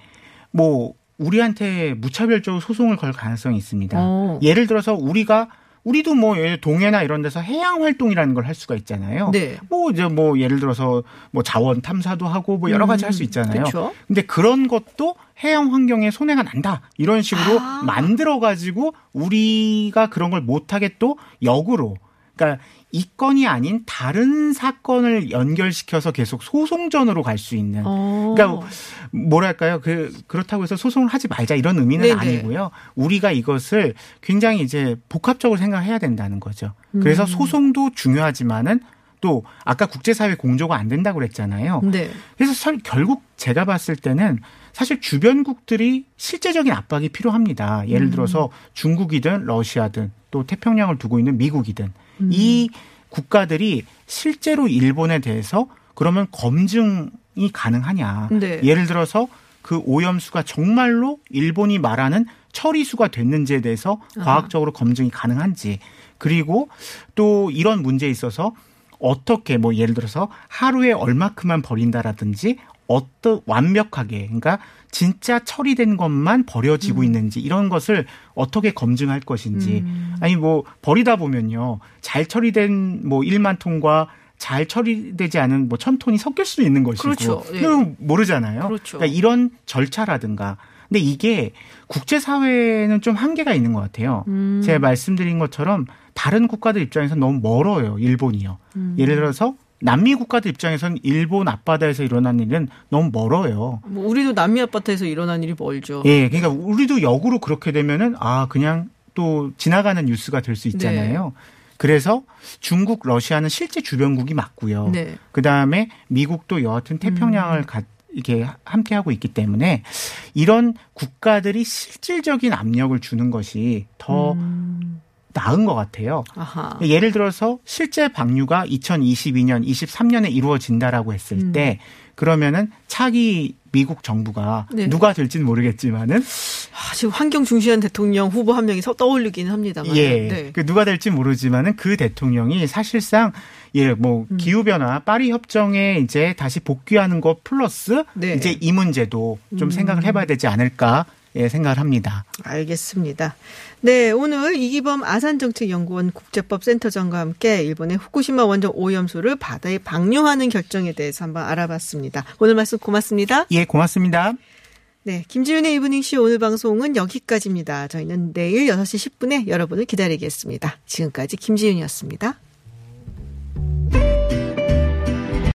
뭐 우리한테 무차별적으로 소송을 걸 가능성이 있습니다. 어. 예를 들어서 우리가 우리도 뭐 동해나 이런 데서 해양 활동이라는 걸 할 수가 있잖아요. 네. 뭐 이제 뭐 예를 들어서 뭐 자원 탐사도 하고 뭐 여러 가지 음, 할수 있잖아요. 그쵸. 근데 그런 것도 해양 환경에 손해가 난다. 이런 식으로 아. 만들어 가지고 우리가 그런 걸 못하게 또 역으로 그러니까 이 건이 아닌 다른 사건을 연결시켜서 계속 소송전으로 갈 수 있는 어. 그러니까 뭐랄까요? 그 그렇다고 해서 소송을 하지 말자 이런 의미는 네네. 아니고요. 우리가 이것을 굉장히 이제 복합적으로 생각해야 된다는 거죠. 그래서 음. 소송도 중요하지만은 또 아까 국제사회 공조가 안 된다고 그랬잖아요. 네. 그래서 설- 결국 제가 봤을 때는 사실 주변국들이 실제적인 압박이 필요합니다. 예를 음. 들어서 중국이든 러시아든 또 태평양을 두고 있는 미국이든 음. 이 국가들이 실제로 일본에 대해서 그러면 검증이 가능하냐. 네. 예를 들어서 그 오염수가 정말로 일본이 말하는 처리수가 됐는지에 대해서. 과학적으로 검증이 가능한지 그리고 또 이런 문제에 있어서 어떻게 뭐 예를 들어서 하루에 얼마큼만 버린다라든지 어떤 완벽하게 그러니까 진짜 처리된 것만 버려지고 있는지 이런 것을 어떻게 검증할 것인지 음. 아니 뭐 버리다 보면요 잘 처리된 뭐 1만 톤과 잘 처리되지 않은 뭐 천 톤이 섞일 수도 있는 것이고 그렇죠. 예. 모르잖아요. 그렇죠. 그러니까 이런 절차라든가 근데 이게 국제사회는 좀 한계가 있는 것 같아요. 음. 제가 말씀드린 것처럼 다른 국가들 입장에서 너무 멀어요. 일본이요. 음. 예를 들어서 남미 국가들 입장에선 일본 앞바다에서 일어난 일은 너무 멀어요. 뭐 우리도 남미 아파트에서 일어난 일이 멀죠. 예, 그러니까 우리도 역으로 그렇게 되면은 아 그냥 또 지나가는 뉴스가 될 수 있잖아요. 네. 그래서 중국, 러시아는 실제 주변국이 맞고요. 네. 그 다음에 미국도 여하튼 태평양을 음. 가, 이렇게 함께 하고 있기 때문에 이런 국가들이 실질적인 압력을 주는 것이 더 음. 나은 것 같아요. 아하. 예를 들어서 실제 방류가 2022년, 23년에 이루어진다라고 했을 음. 때 그러면은 차기 미국 정부가 네. 누가 될지는 모르겠지만은 아, 지금 환경 중시한 대통령 후보 한 명이 서- 떠올리긴 합니다만. 예, 네. 그 누가 될지 모르지만은 그 대통령이 사실상 예, 뭐 음. 기후 변화 파리 협정에 이제 다시 복귀하는 것 플러스 네. 이제 이 문제도 좀 음. 생각을 해봐야 되지 않을까 예, 생각을 합니다. 알겠습니다. 네, 오늘 이기범 아산정책연구원 국제법센터장과 함께 일본의 후쿠시마 원전 오염수를 바다에 방류하는 결정에 대해서 한번 알아봤습니다. 오늘 말씀 고맙습니다. 예, 고맙습니다. 네, 김지윤의 이브닝쇼 오늘 방송은 여기까지입니다. 저희는 내일 6시 10분에 여러분을 기다리겠습니다. 지금까지 김지윤이었습니다.